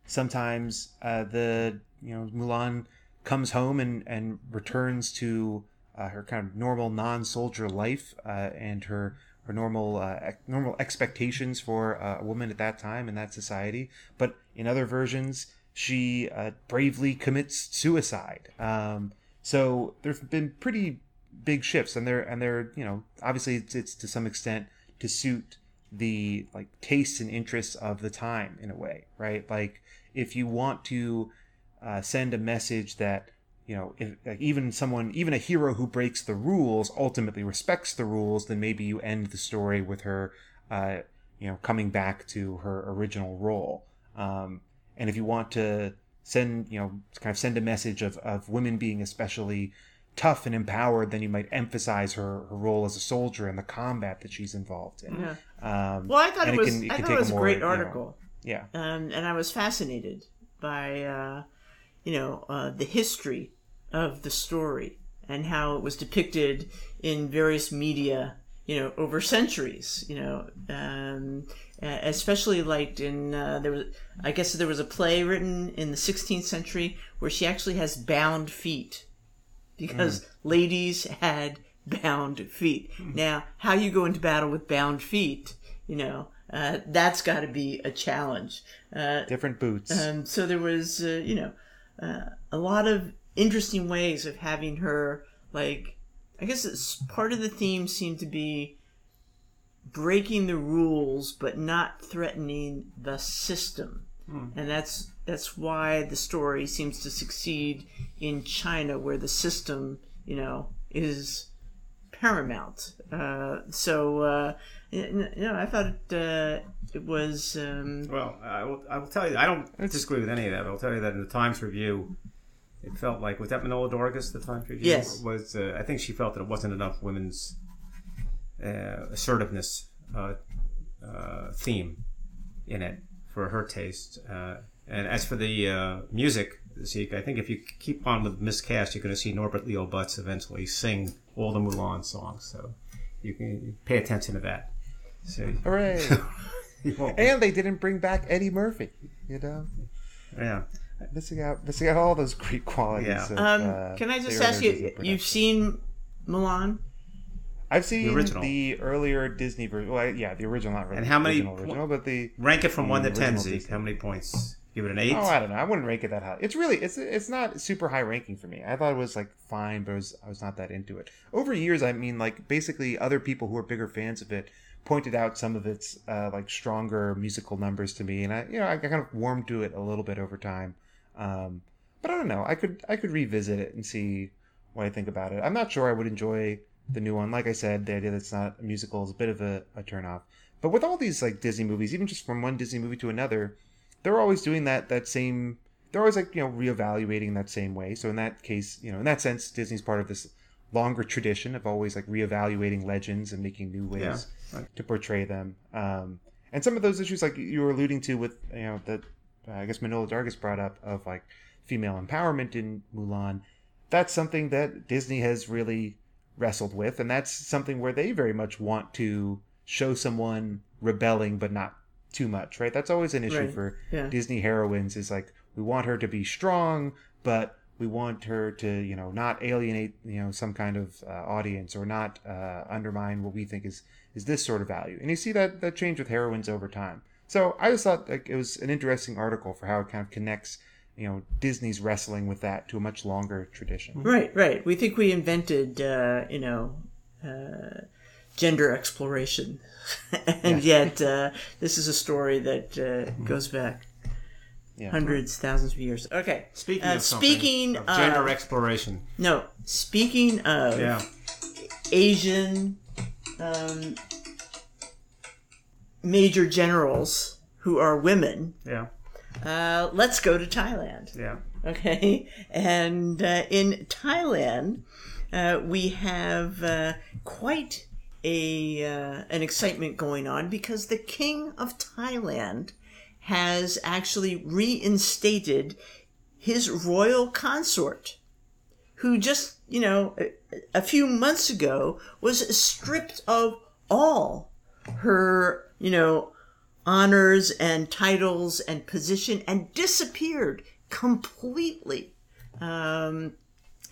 sometimes uh, the you know Mulan comes home and and returns to uh, her kind of normal non-soldier life uh, and her or normal uh, ec- normal expectations for uh, a woman at that time in that society. But in other versions, she uh, bravely commits suicide. Um, so there's been pretty big shifts, and they're and they're you know obviously it's, it's to some extent to suit the like tastes and interests of the time in a way, right? Like if you want to uh, send a message that you know if, like even someone even a hero who breaks the rules ultimately respects the rules then maybe you end the story with her uh, you know coming back to her original role um, and if you want to send you know kind of send a message of, of women being especially tough and empowered then you might emphasize her, her role as a soldier and the combat that she's involved in Yeah. um, Well, I thought it was. can- I thought it was a more, great you know, article, yeah um, and I was fascinated by, uh, you know, uh, the history of the story and how it was depicted in various media, you know, over centuries. You know, um, especially like in uh, there was, I guess there was a play written in the 16th century where she actually has bound feet because ladies had bound feet. Now, how you go into battle with bound feet, you know, uh, that's got to be a challenge. Uh, different boots um, so there was, uh, you know, uh, a lot of interesting ways of having her, like, I guess it's, part of the theme seemed to be breaking the rules but not threatening the system. And that's that's why the story seems to succeed in China, where the system, you know, is paramount. Uh, so, uh, you know, I thought it, uh, it was. Um, Well, I will, I will tell you, I don't disagree with any of that. I'll tell you that in the Times Review, it felt like, was that Manohla Dargis, the time Review? Yes. Was, uh, I think she felt that it wasn't enough women's uh, assertiveness uh, uh, theme in it for her taste. Uh, and as for the uh, music, Zeke, I think if you keep on with miscast, you're going to see Norbert Leo Butz eventually sing all the Mulan songs. So you can pay attention to that. So hooray <laughs> and they didn't bring back eddie murphy you know yeah. Missing out missing out all those great qualities. Yeah. Of, um, uh, can I just ask you? You've seen Mulan? I've seen the, original. earlier Disney version. Well, yeah, the original, not really. And how many original, po- original, but the Rank it from one to The ten, original Zeke. How many points? Give it an eight. oh, I don't know. I wouldn't rank it that high. It's really it's it's not super high ranking for me. I thought it was like fine, but it was, I was not that into it. Over years, I mean, like basically other people who are bigger fans of it pointed out some of its uh, like stronger musical numbers to me, and I you know I kind of warmed to it a little bit over time. Um, but I don't know. I could I could revisit it and see what I think about it. I'm not sure I would enjoy the new one. Like I said, the idea that it's not a musical is a bit of a, a turnoff. But with all these like Disney movies, even just from one Disney movie to another, they're always doing that that same. They're always like you know reevaluating that same way. So in that case, you know, in that sense, Disney's part of this longer tradition of always like reevaluating legends and making new ways Yeah, to portray them. Um, and some of those issues, like you were alluding to, with you know that uh, I guess Manohla Dargis brought up of like female empowerment in Mulan. That's something that Disney has really wrestled with, and that's something where they very much want to show someone rebelling, but not too much, right? That's always an issue Right. for Yeah. Disney heroines. Is like we want her to be strong, but we want her to, you know, not alienate, you know, some kind of uh, audience or not uh, undermine what we think is is this sort of value. And you see that that change with heroines over time. So I just thought like it was an interesting article for how it kind of connects, you know, Disney's wrestling with that to a much longer tradition. Right, right. We think we invented, uh, you know, uh, gender exploration, <laughs> and yet uh, this is a story that uh, goes back Yeah. hundreds, thousands of years. Okay. Speaking Uh, of something, speaking of gender of- exploration. No, speaking of Yeah. Asian um, major generals who are women, Yeah. uh, let's go to Thailand. Yeah. Okay, <laughs> and uh, in Thailand, uh, we have uh, quite a uh, an excitement going on because the king of Thailand has actually reinstated his royal consort, who just you know a, a few months ago was stripped of all her you know honors and titles and position and disappeared completely um,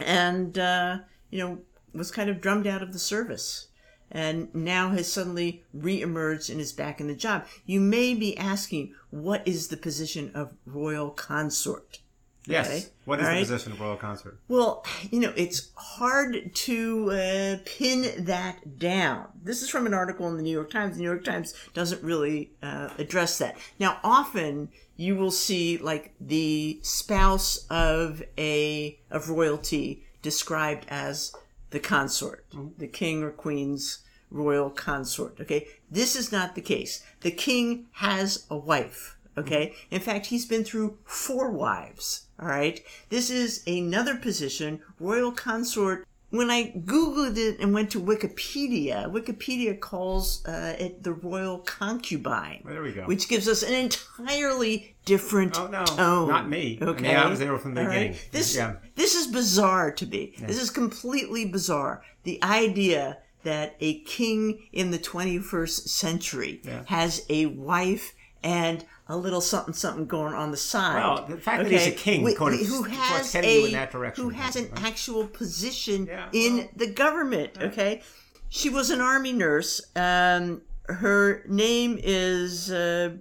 and uh, you know was kind of drummed out of the service and now has suddenly reemerged and is back in the job. You may be asking, what is the position of royal consort? Yes. Okay. What is All the right. position of royal consort? Well, you know, it's hard to uh, pin that down. This is from an article in the New York Times. The New York Times doesn't really uh, address that. Now, often you will see like the spouse of a of royalty described as the consort, the king or queen's royal consort. Okay, this is not the case. The king has a wife. Okay. In fact, he's been through four wives. All right. This is another position, royal consort. When I Googled it and went to Wikipedia, Wikipedia calls uh, it the royal concubine. There we go. Which gives us an entirely different Oh, no, tone. not me. I mean, Okay. I was there from the All beginning. This, Yeah. this is bizarre to me. This is completely bizarre. The idea that a king in the 21st century has a wife and a little something something going on the side. Well, the fact that he's a king kind of who has a you in that direction. who has an actual position Yeah, in well- the government. Okay, she was an army nurse. Um, her name is uh,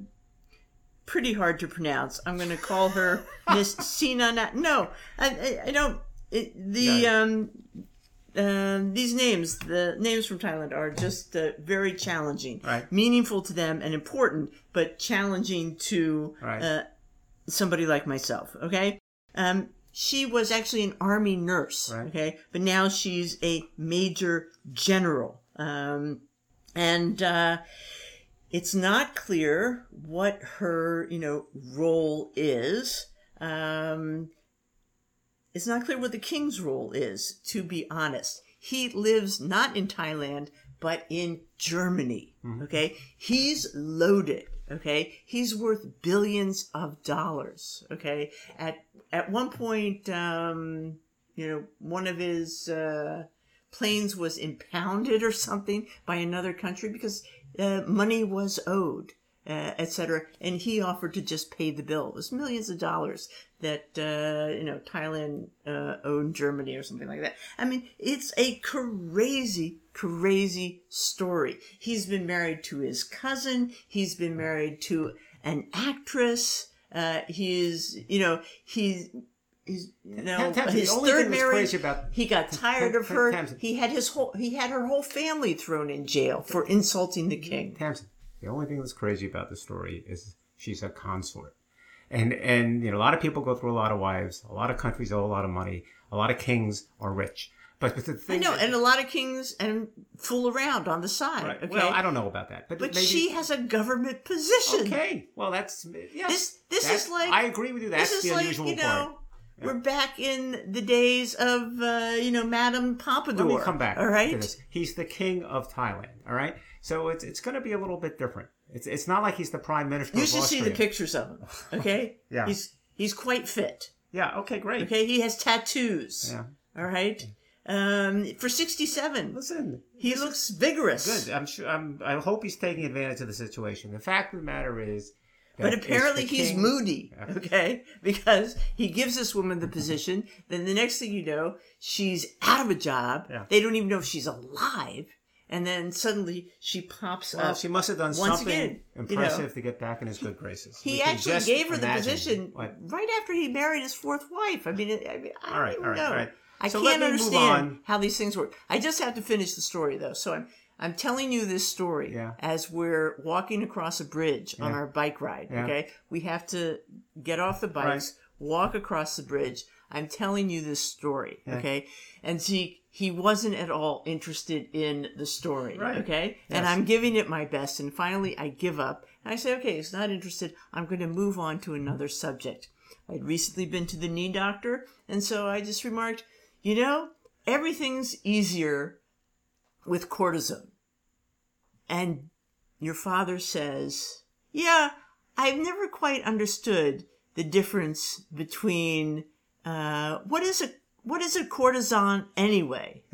pretty hard to pronounce. I'm going to call her <laughs> Miss Sina. Na- no, I, I, I don't. It, the Yeah. um, um, these names, the names from Thailand, are just uh, very challenging, Right. meaningful to them and important, but challenging to Right. uh, somebody like myself. Okay, um, she was actually an army nurse. Right. Okay, but now she's a major general, um, and uh, it's not clear what her you know role is. Um, it's not clear what the king's role is, to be honest. He lives not in Thailand, but in Germany. Okay? He's loaded. Okay? He's worth billions of dollars. Okay? At at one point, um, you know, one of his uh, planes was impounded or something by another country because uh, money was owed uh, etc. And he offered to just pay the bill. It was millions of dollars that uh, you know Thailand uh, owed Germany or something like that. I mean, it's a crazy, crazy story. He's been married to his cousin. He's been married to an actress. Uh, he's you know he's. He's, you know, his third marriage. about- he got tired of her. He had his whole. He had her whole family thrown in jail for insulting the king. Tamsin, the only thing that's crazy about the story is she's a consort. And and you know a lot of people go through a lot of wives. A lot of countries owe a lot of money. A lot of kings are rich. But, but the thing I know, and a lot of kings and fool around on the side. right, Okay, well, I don't know about that. But, but maybe, she has a government position. Okay, well that's yes. This this that's- is like I agree with you. That's this is the like unusual you know part. We're back in the days of uh, you know Madame Pompadour. Let me come back All right. He's the king of Thailand. All right, so it's it's going to be a little bit different. It's it's not like he's the prime minister. You should see the pictures of him. <laughs> Okay. Yeah. He's he's quite fit. Yeah. Okay. Great. Okay. He has tattoos. Yeah. All right. Um, for sixty-seven, Listen, he looks vigorous. good. I'm sure. I'm. I hope he's taking advantage of the situation. The fact of the matter is. But apparently he's king- moody, okay? Because he gives this woman the position. Then the next thing you know, she's out of a job. Yeah. They don't even know if she's alive. And then suddenly she pops Well, up. she must have done something again, you impressive know, to get back in his good graces. He can actually gave her the position what- right after he married his fourth wife. I mean, I, mean, I don't All right, even all right, know. all right. I So can't understand how these things work. I just have to finish the story though. So I'm I'm telling you this story Yeah. as we're walking across a bridge on our bike ride. Yeah. Okay, we have to get off the bikes, walk across the bridge. I'm telling you this story. Yeah. Okay, and see. He wasn't at all interested in the story. Right. Okay. And I'm giving it my best. And finally, I give up. And I say, okay, he's not interested. I'm going to move on to another subject. I'd recently been to the knee doctor. And so I just remarked, you know, everything's easier with cortisone. And your father says, yeah, I've never quite understood the difference between, uh, what is a, what is a cortisone anyway? <laughs>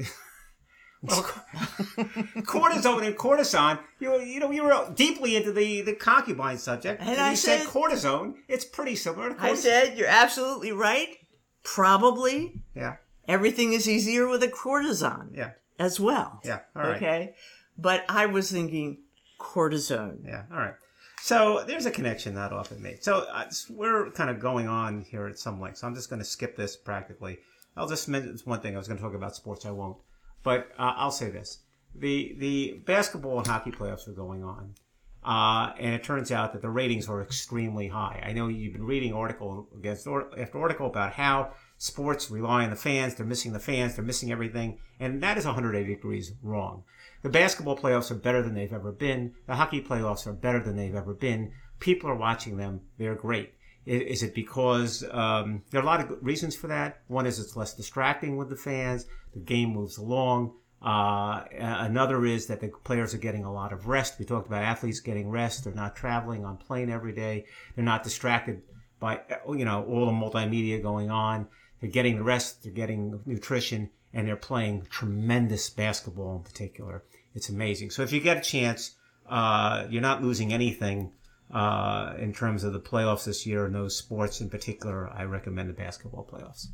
<laughs> cortisone and cortisone. You you know you were deeply into the the concubine subject, And and, I you said, said- cortisone. It's pretty similar to cortisone. I said, you're absolutely right. Probably yeah, everything is easier with a cortisone yeah, as well. yeah. All right. Okay. but I was thinking cortisone. Yeah. All right. So there's a connection not often made. So uh, we're kind of going on here at some length. So I'm just going to skip this practically. I'll just mention one thing. I was going to talk about sports. I won't. But uh, I'll say this: the the basketball and hockey playoffs are going on, uh, and it turns out that the ratings are extremely high. I know you've been reading article against or, after article about how sports rely on the fans. They're missing the fans. They're missing everything, and that is 180 degrees wrong. The basketball playoffs are better than they've ever been. The hockey playoffs are better than they've ever been. People are watching them. They're great. Is it because um, there are a lot of reasons for that? One is it's less distracting with the fans. The game moves along. Uh, another is that the players are getting a lot of rest. We talked about athletes getting rest. They're not traveling on plane every day. They're not distracted by you know all the multimedia going on. They're getting the rest. They're getting nutrition, and they're playing tremendous basketball in particular. It's amazing. So if you get a chance, uh, you're not losing anything uh, in terms of the playoffs this year and those sports in particular. I recommend the basketball playoffs.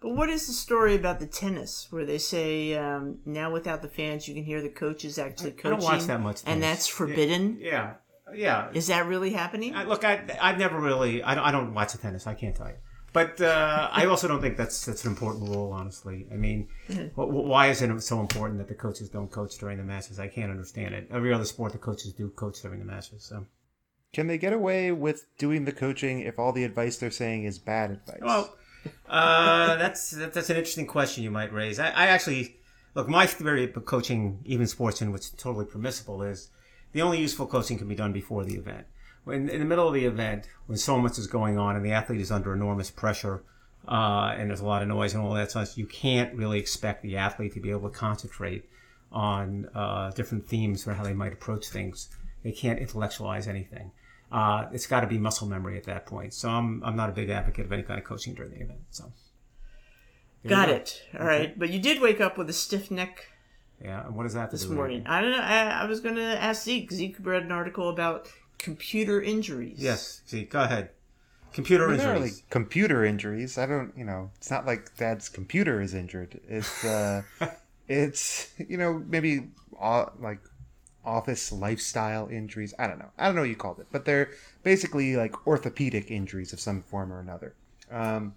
But what is the story about the tennis where they say um, now without the fans you can hear the coaches actually coaching? I don't watch that much, tennis. and that's forbidden. Yeah, yeah. Is that really happening? I, look, I I've never really I don't, I don't watch the tennis. I can't tell you. But uh, I also don't think that's that's an important rule, honestly. I mean, mm-hmm. why is it so important that the coaches don't coach during the matches? I can't understand it. Every other sport, the coaches do coach during the matches. So, can they get away with doing the coaching if all the advice they're saying is bad advice? Well, uh, <laughs> that's that's an interesting question you might raise. I, I actually look. My theory of coaching, even sports, in which totally permissible, is the only useful coaching can be done before the event in, in the middle of the event, when so much is going on and the athlete is under enormous pressure, uh, and there's a lot of noise and all that stuff, you can't really expect the athlete to be able to concentrate on uh, different themes for how they might approach things. They can't intellectualize anything. Uh, it's got to be muscle memory at that point. So I'm, I'm not a big advocate of any kind of coaching during the event. So. Got it. All okay. right, but you did wake up with a stiff neck. Yeah, and what is that this morning? I don't know. I, I was going to ask Zeke. Zeke read an article about computer injuries. Yes. See, go ahead. Computer injuries. Computer injuries. I don't. You know, it's not like Dad's computer is injured. It's uh, <laughs> it's you know maybe uh, like office lifestyle injuries. I don't know. I don't know what you called it, but they're basically like orthopedic injuries of some form or another. Um,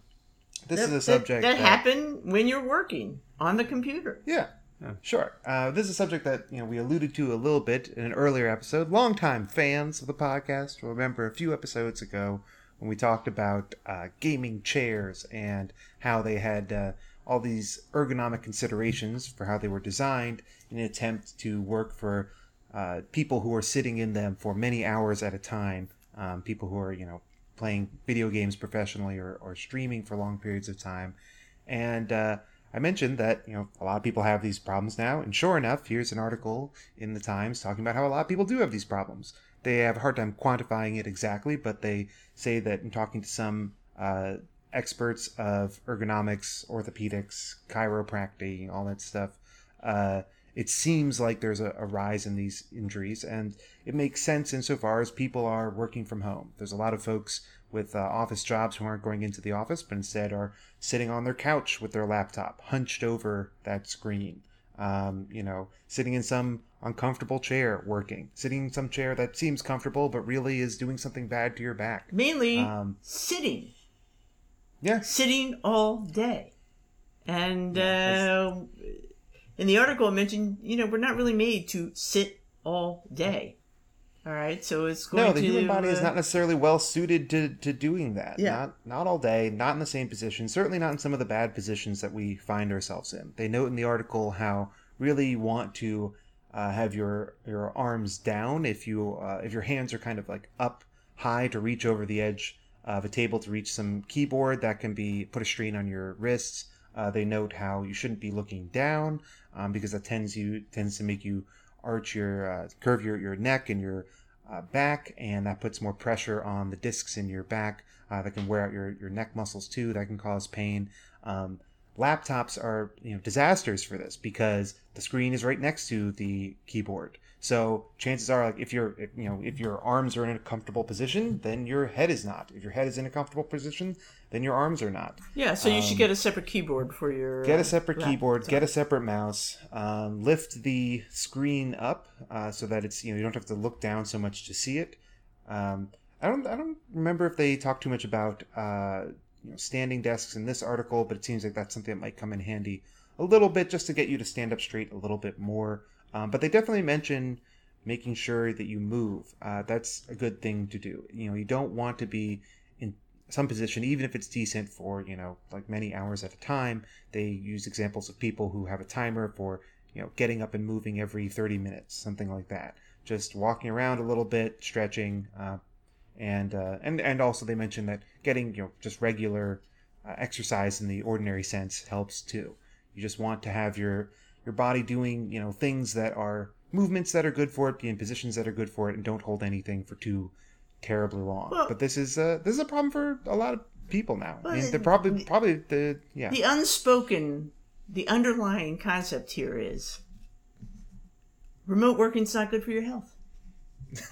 this that, is a subject that, that, that happen when you're working on the computer. Yeah, yeah. Sure. Uh, this is a subject that you know we alluded to a little bit in an earlier episode. Longtime fans of the podcast will remember a few episodes ago when we talked about uh, gaming chairs and how they had uh, all these ergonomic considerations for how they were designed in an attempt to work for uh, people who are sitting in them for many hours at a time. Um, people who are you know playing video games professionally or, or streaming for long periods of time, and uh, I mentioned that, you know, a lot of people have these problems now, and sure enough, here's an article in the Times talking about how a lot of people do have these problems. They have a hard time quantifying it exactly, but they say that in talking to some uh, experts of ergonomics, orthopedics, chiropractic, all that stuff, uh, it seems like there's a, a, rise in these injuries, and it makes sense insofar as people are working from home. There's a lot of folks with uh, office jobs who aren't going into the office, but instead are sitting on their couch with their laptop, hunched over that screen. Um, you know, sitting in some uncomfortable chair working, sitting in some chair that seems comfortable but really is doing something bad to your back. Mainly um, sitting. Yeah. Sitting all day. And yeah, uh, in the article, I mentioned, you know, we're not really made to sit all day. All right, so it's going no. The to, human body uh, is not necessarily well suited to, to doing that. Yeah. Not not all day, not in the same position. Certainly not in some of the bad positions that we find ourselves in. They note in the article how really you want to uh, have your your arms down if you uh, if your hands are kind of like up high to reach over the edge of a table to reach some keyboard that can be put a strain on your wrists. Uh, they note how you shouldn't be looking down um, because that tends you tends to make you arch your uh, curve your, your neck and your uh, back and that puts more pressure on the discs in your back uh, that can wear out your, your neck muscles too that can cause pain. Um, laptops are you know disasters for this because the screen is right next to the keyboard So chances are, like if you're, if, you know, if your arms are in a comfortable position, then your head is not. If your head is in a comfortable position, then your arms are not. Yeah, so you should get a separate keyboard for your. Um, Get uh, a separate lap- keyboard. Get a separate mouse. Um, lift the screen up uh, so that it's you know you don't have to look down so much to see it. Um, I don't I don't remember if they talk too much about uh, you know standing desks in this article, but it seems like that's something that might come in handy a little bit just to get you to stand up straight a little bit more. Um, but they definitely mention making sure that you move. Uh, that's a good thing to do. You know you don't want to be in some position, even if it's decent for you know like many hours at a time. They use examples of people who have a timer for you know getting up and moving every 30 minutes, something like that. Just walking around a little bit, stretching, uh, and uh, and and also they mentioned that getting you know just regular uh, exercise in the ordinary sense helps too. You just want to have your your body doing you know things that are movements that are good for it, be in positions that are good for it, and don't hold anything for too terribly long. Well- but this is uh, this is a problem for a lot of people now. I mean, they're probably probably the yeah. The unspoken, the underlying concept here is remote working's not good for your health.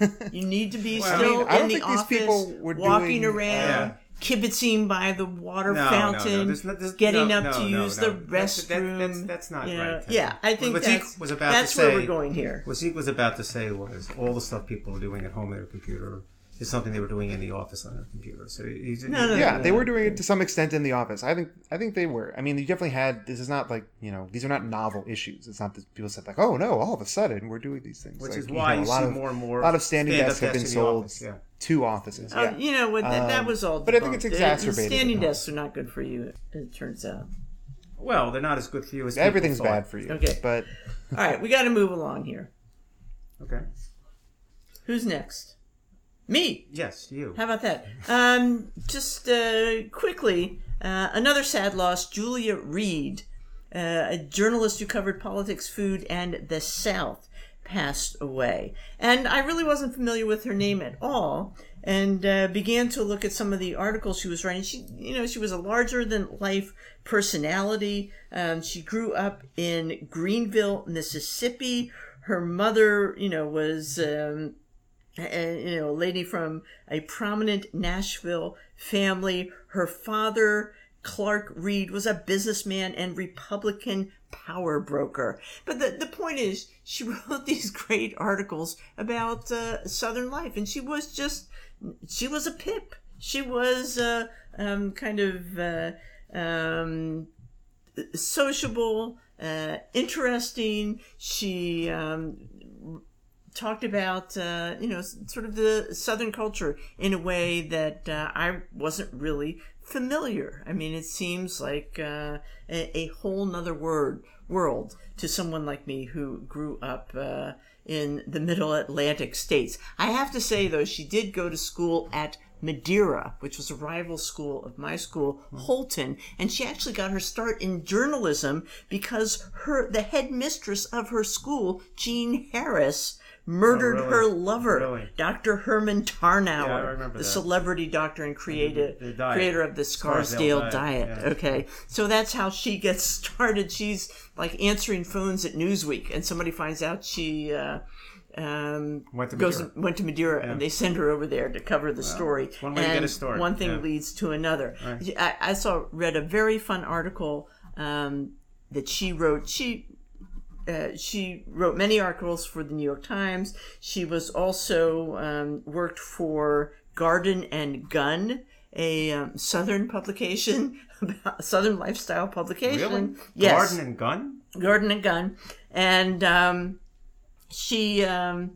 <laughs> You need to be Well, I still mean, I in don't the think these office, people were walking doing, around, uh, kibitzing by the water No, no, no, fountain, there's there's- getting no, up no, to no, use no. the That's- that- restroom. that's- that's not know. right. Yeah, I think What that's, was about to that's where say- we're going here. What Zeke was about to say was all the stuff people are doing at home on their computer is something they were doing in the office on their computer. So he's, No, no, yeah, no, they no. were doing it to some extent in the office. I think I think they were. I mean, you definitely had. This is not like you know. These are not novel issues. It's not that people said like, oh no, all of a sudden we're doing these things. which Like, is why know, you, a lot see of, more and more. A lot of standing stand-up desks have been desks in the sold office, yeah. to offices. Oh, yeah. you know what? That, that was all. but I think it's debunked. Exacerbated Standing desks are not good for you. It turns out. Well, they're not as good for you as Everything's thought. bad for you. Okay. but All right, we got to move along here. Okay. Who's next? Me. Yes, you. How about that? Um, just uh, quickly, uh, another sad loss. Julia Reed, uh, a journalist who covered politics, food, and the South, passed away. And I really wasn't familiar with her name at all. And uh, began to look at some of the articles she was writing. She, you know, she was a larger than life personality. Um, she grew up in Greenville, Mississippi. Her mother, you know, was um, and you know, a lady from a prominent Nashville family. Her father, Clark Reed, was a businessman and Republican power broker. But the, the point is, she <laughs> wrote these great articles about uh, Southern life, and she was just, she was a pip. She was uh, um, kind of uh, um, sociable, uh, interesting. She um, talked about uh, you know sort of the southern culture in a way that uh, I wasn't really familiar. I mean, it seems like uh, a, a whole nother word world to someone like me who grew up uh, in the middle Atlantic states. I have to say though, she did go to school at Madeira, which was a rival school of my school, Holton, and she actually got her start in journalism because her the headmistress of her school, Jean Harris, murdered Oh, really? her lover, Really? Dr. Herman Tarnower, Yeah, the that. celebrity doctor and creator, The- the diet. creator of the Scarsdale, Scarsdale diet. diet, yeah. Okay, so that's how she gets <laughs> started. She's like answering phones at Newsweek, and somebody finds out she. Uh, um, Went to goes Madeira. went to Madeira, and they send her over there to cover the story. one way to get a story, One thing yeah. leads to another. I, I saw read a very fun article um, that she wrote. She uh, she wrote many articles for the New York Times. She was also um, worked for Garden and Gun, a um, Southern publication, <laughs> Southern lifestyle publication. Really? Yes, Garden and gun? Garden and Gun, and um, she um,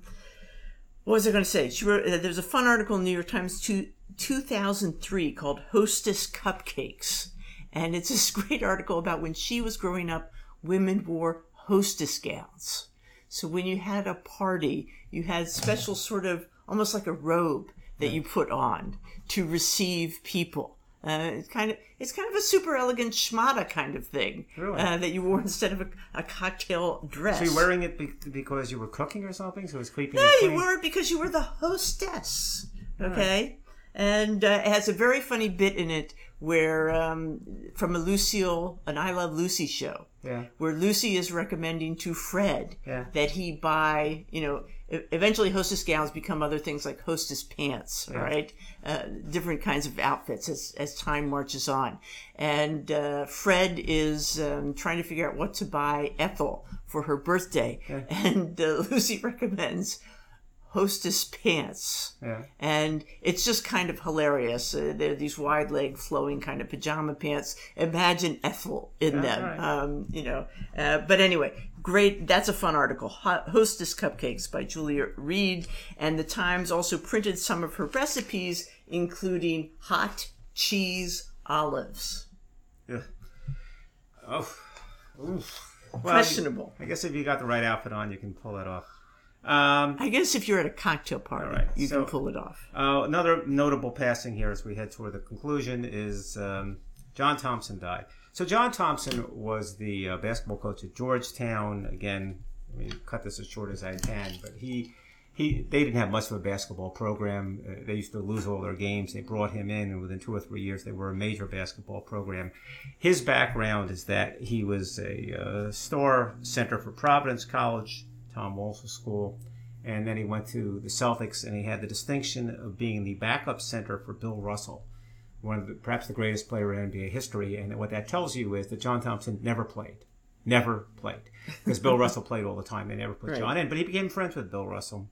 what was I going to say? She wrote. Uh, there's a fun article in the New York Times two, 2003 called "Hostess Cupcakes," and it's this <laughs> great article about when she was growing up. Women wore hostess gowns. So when you had a party, you had special sort of almost like a robe that you put on to receive people. Uh, it's kind of it's kind of a super elegant schmata kind of thing Really? uh, that you wore instead of a, a cocktail dress. So you're wearing it be- because you were cooking or something? So it was keeping No, you you wore it because you were the hostess. Okay, and uh, it has a very funny bit in it where um, from a Lucille, an I Love Lucy show, Yeah. where Lucy is recommending to Fred Yeah. that he buy, you know, eventually hostess gowns become other things like hostess pants, right? Uh, different kinds of outfits as, as time marches on. And uh, Fred is um, trying to figure out what to buy Ethel for her birthday. And uh, <laughs> Lucy recommends hostess pants Yeah. and it's just kind of hilarious. Uh, they're these wide leg, flowing kind of pajama pants. Imagine Ethel in them, right. um, you know. Uh, but anyway, great. That's a fun article. Hostess Cupcakes by Julia Reed, and the Times also printed some of her recipes, including hot cheese olives. Yeah. Oh. Oof. Well, Questionable. I guess if you got the right outfit on, you can pull that off. Um, I guess if you're at a cocktail party, right, you so- can pull it off. Uh, another notable passing here as we head toward the conclusion is um, John Thompson died. So John Thompson was the uh, basketball coach at Georgetown. Again, I mean, cut this as short as I can, but he he they didn't have much of a basketball program. Uh, they used to lose all their games. They brought him in, and within two or three years, they were a major basketball program. His background is that he was a uh, star center for Providence College, Tom Walsh School and then he went to the Celtics, and he had the distinction of being the backup center for Bill Russell, one of the, perhaps the greatest player in NBA history. And what that tells you is that John Thompson never played, never played, because Bill <laughs> Russell played all the time. They never put Right. John in, but he became friends with Bill Russell,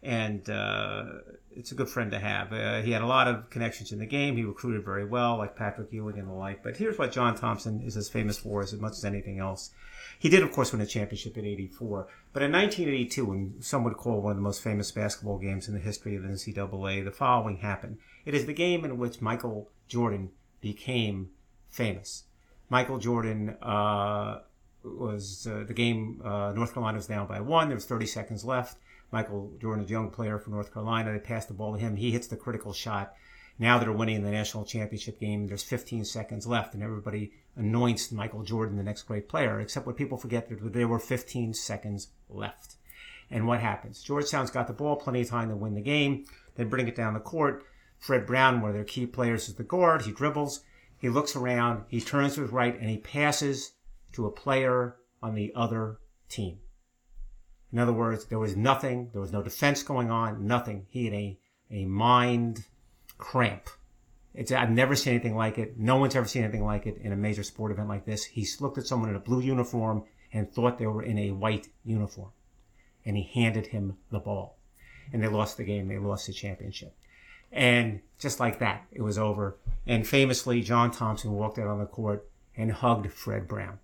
and uh, it's a good friend to have. Uh, he had a lot of connections in the game. He recruited very well, like Patrick Ewing and the like. But here's what John Thompson is as famous for as much as anything else. He did, of course, win a championship in '84, but in 1982, and some would call one of the most famous basketball games in the history of the NCAA, the following happened. It is the game in which Michael Jordan became famous. Michael Jordan uh, was uh, the game. Uh, North Carolina was down by one. There was 30 seconds left. Michael Jordan, a young player from North Carolina, they passed the ball to him. He hits the critical shot. Now they're winning the national championship game. There's 15 seconds left, and everybody anoints Michael Jordan the next great player. Except what people forget that there were 15 seconds left. And what happens? Georgetown's got the ball, plenty of time to win the game. They bring it down the court. Fred Brown, one of their key players, is the guard. He dribbles. He looks around. He turns to his right, and he passes to a player on the other team. In other words, there was nothing. There was no defense going on. Nothing. He had a, a mind cramp. It's, I've never seen anything like it. No one's ever seen anything like it in a major sport event like this. He looked at someone in a blue uniform and thought they were in a white uniform. And he handed him the ball. And they lost the game. They lost the championship. And just like that, it was over. And famously, John Thompson walked out on the court and hugged Fred Brown.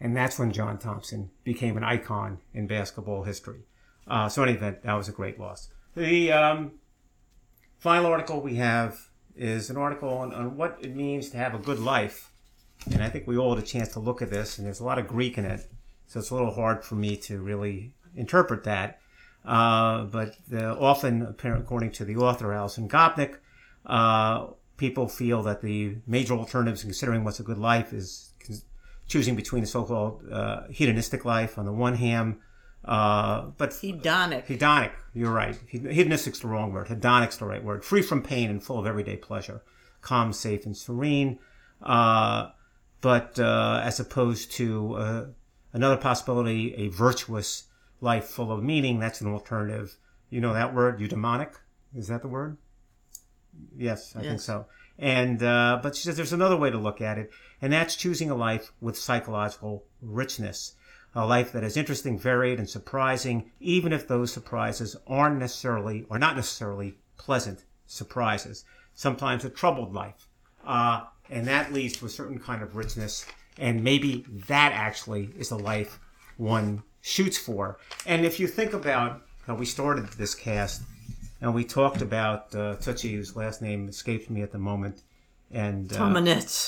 And that's when John Thompson became an icon in basketball history. Uh, so, in any event, that was a great loss. The um, final article we have is an article on, on what it means to have a good life. And I think we all had a chance to look at this, and there's a lot of Greek in it. So it's a little hard for me to really interpret that. Uh, but uh, often, according to the author, Alison Gopnik, uh, people feel that the major alternatives in considering what's a good life is choosing between the so-called uh, hedonistic life on the one hand, uh, but Hedonic. hedonic. You're right. Hedonistic's the wrong word. Hedonic's the right word. Free from pain and full of everyday pleasure, calm, safe, and serene. Uh, but uh, as opposed to uh, another possibility, a virtuous life full of meaning. That's an alternative. You know that word, eudaimonic? Is that the word? Yes, I think so. And uh, but she says there's another way to look at it, and that's choosing a life with psychological richness, a life that is interesting, varied, and surprising, even if those surprises aren't necessarily or not necessarily pleasant surprises. Sometimes a troubled life, uh, and that leads to a certain kind of richness, and maybe that actually is the life one shoots for. And if you think about how we started this cast, and we talked about uh, whose last name escapes me at the moment, and uh.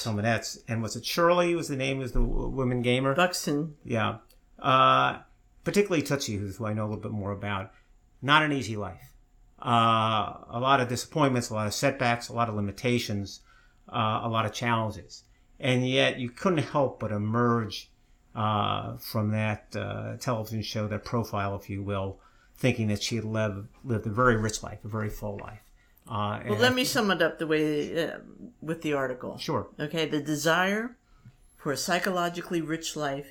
Tomanetz, and was it Shirley? Was the name of the woman gamer? Buxton. Yeah. Uh, particularly Tootsie, who's who I know a little bit more about. Not an easy life. Uh, a lot of disappointments, a lot of setbacks, a lot of limitations, uh, a lot of challenges. And yet you couldn't help but emerge uh, from that uh, television show, that profile, if you will, thinking that she had lived, lived a very rich life, a very full life. Uh, Well, let me sum it up the way uh, with the article. Sure. Okay, the desire for a psychologically rich life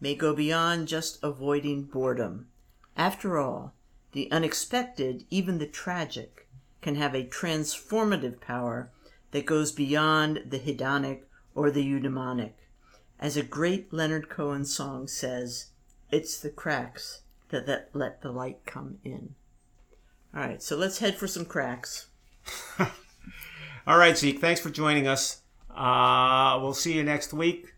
may go beyond just avoiding boredom. After all, the unexpected, even the tragic, can have a transformative power that goes beyond the hedonic or the eudaimonic. As a great Leonard Cohen song says, it's the cracks that, that let the light come in. All right, so let's head for some cracks. <laughs> All right, Zeke. Thanks for joining us. Uh, we'll see you next week.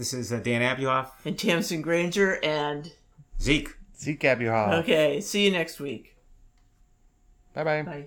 This is uh, Dan Abuhoff. And Tamsin Granger, and Zeke. Zeke Abuha. okay, see you next week. Bye bye. Bye.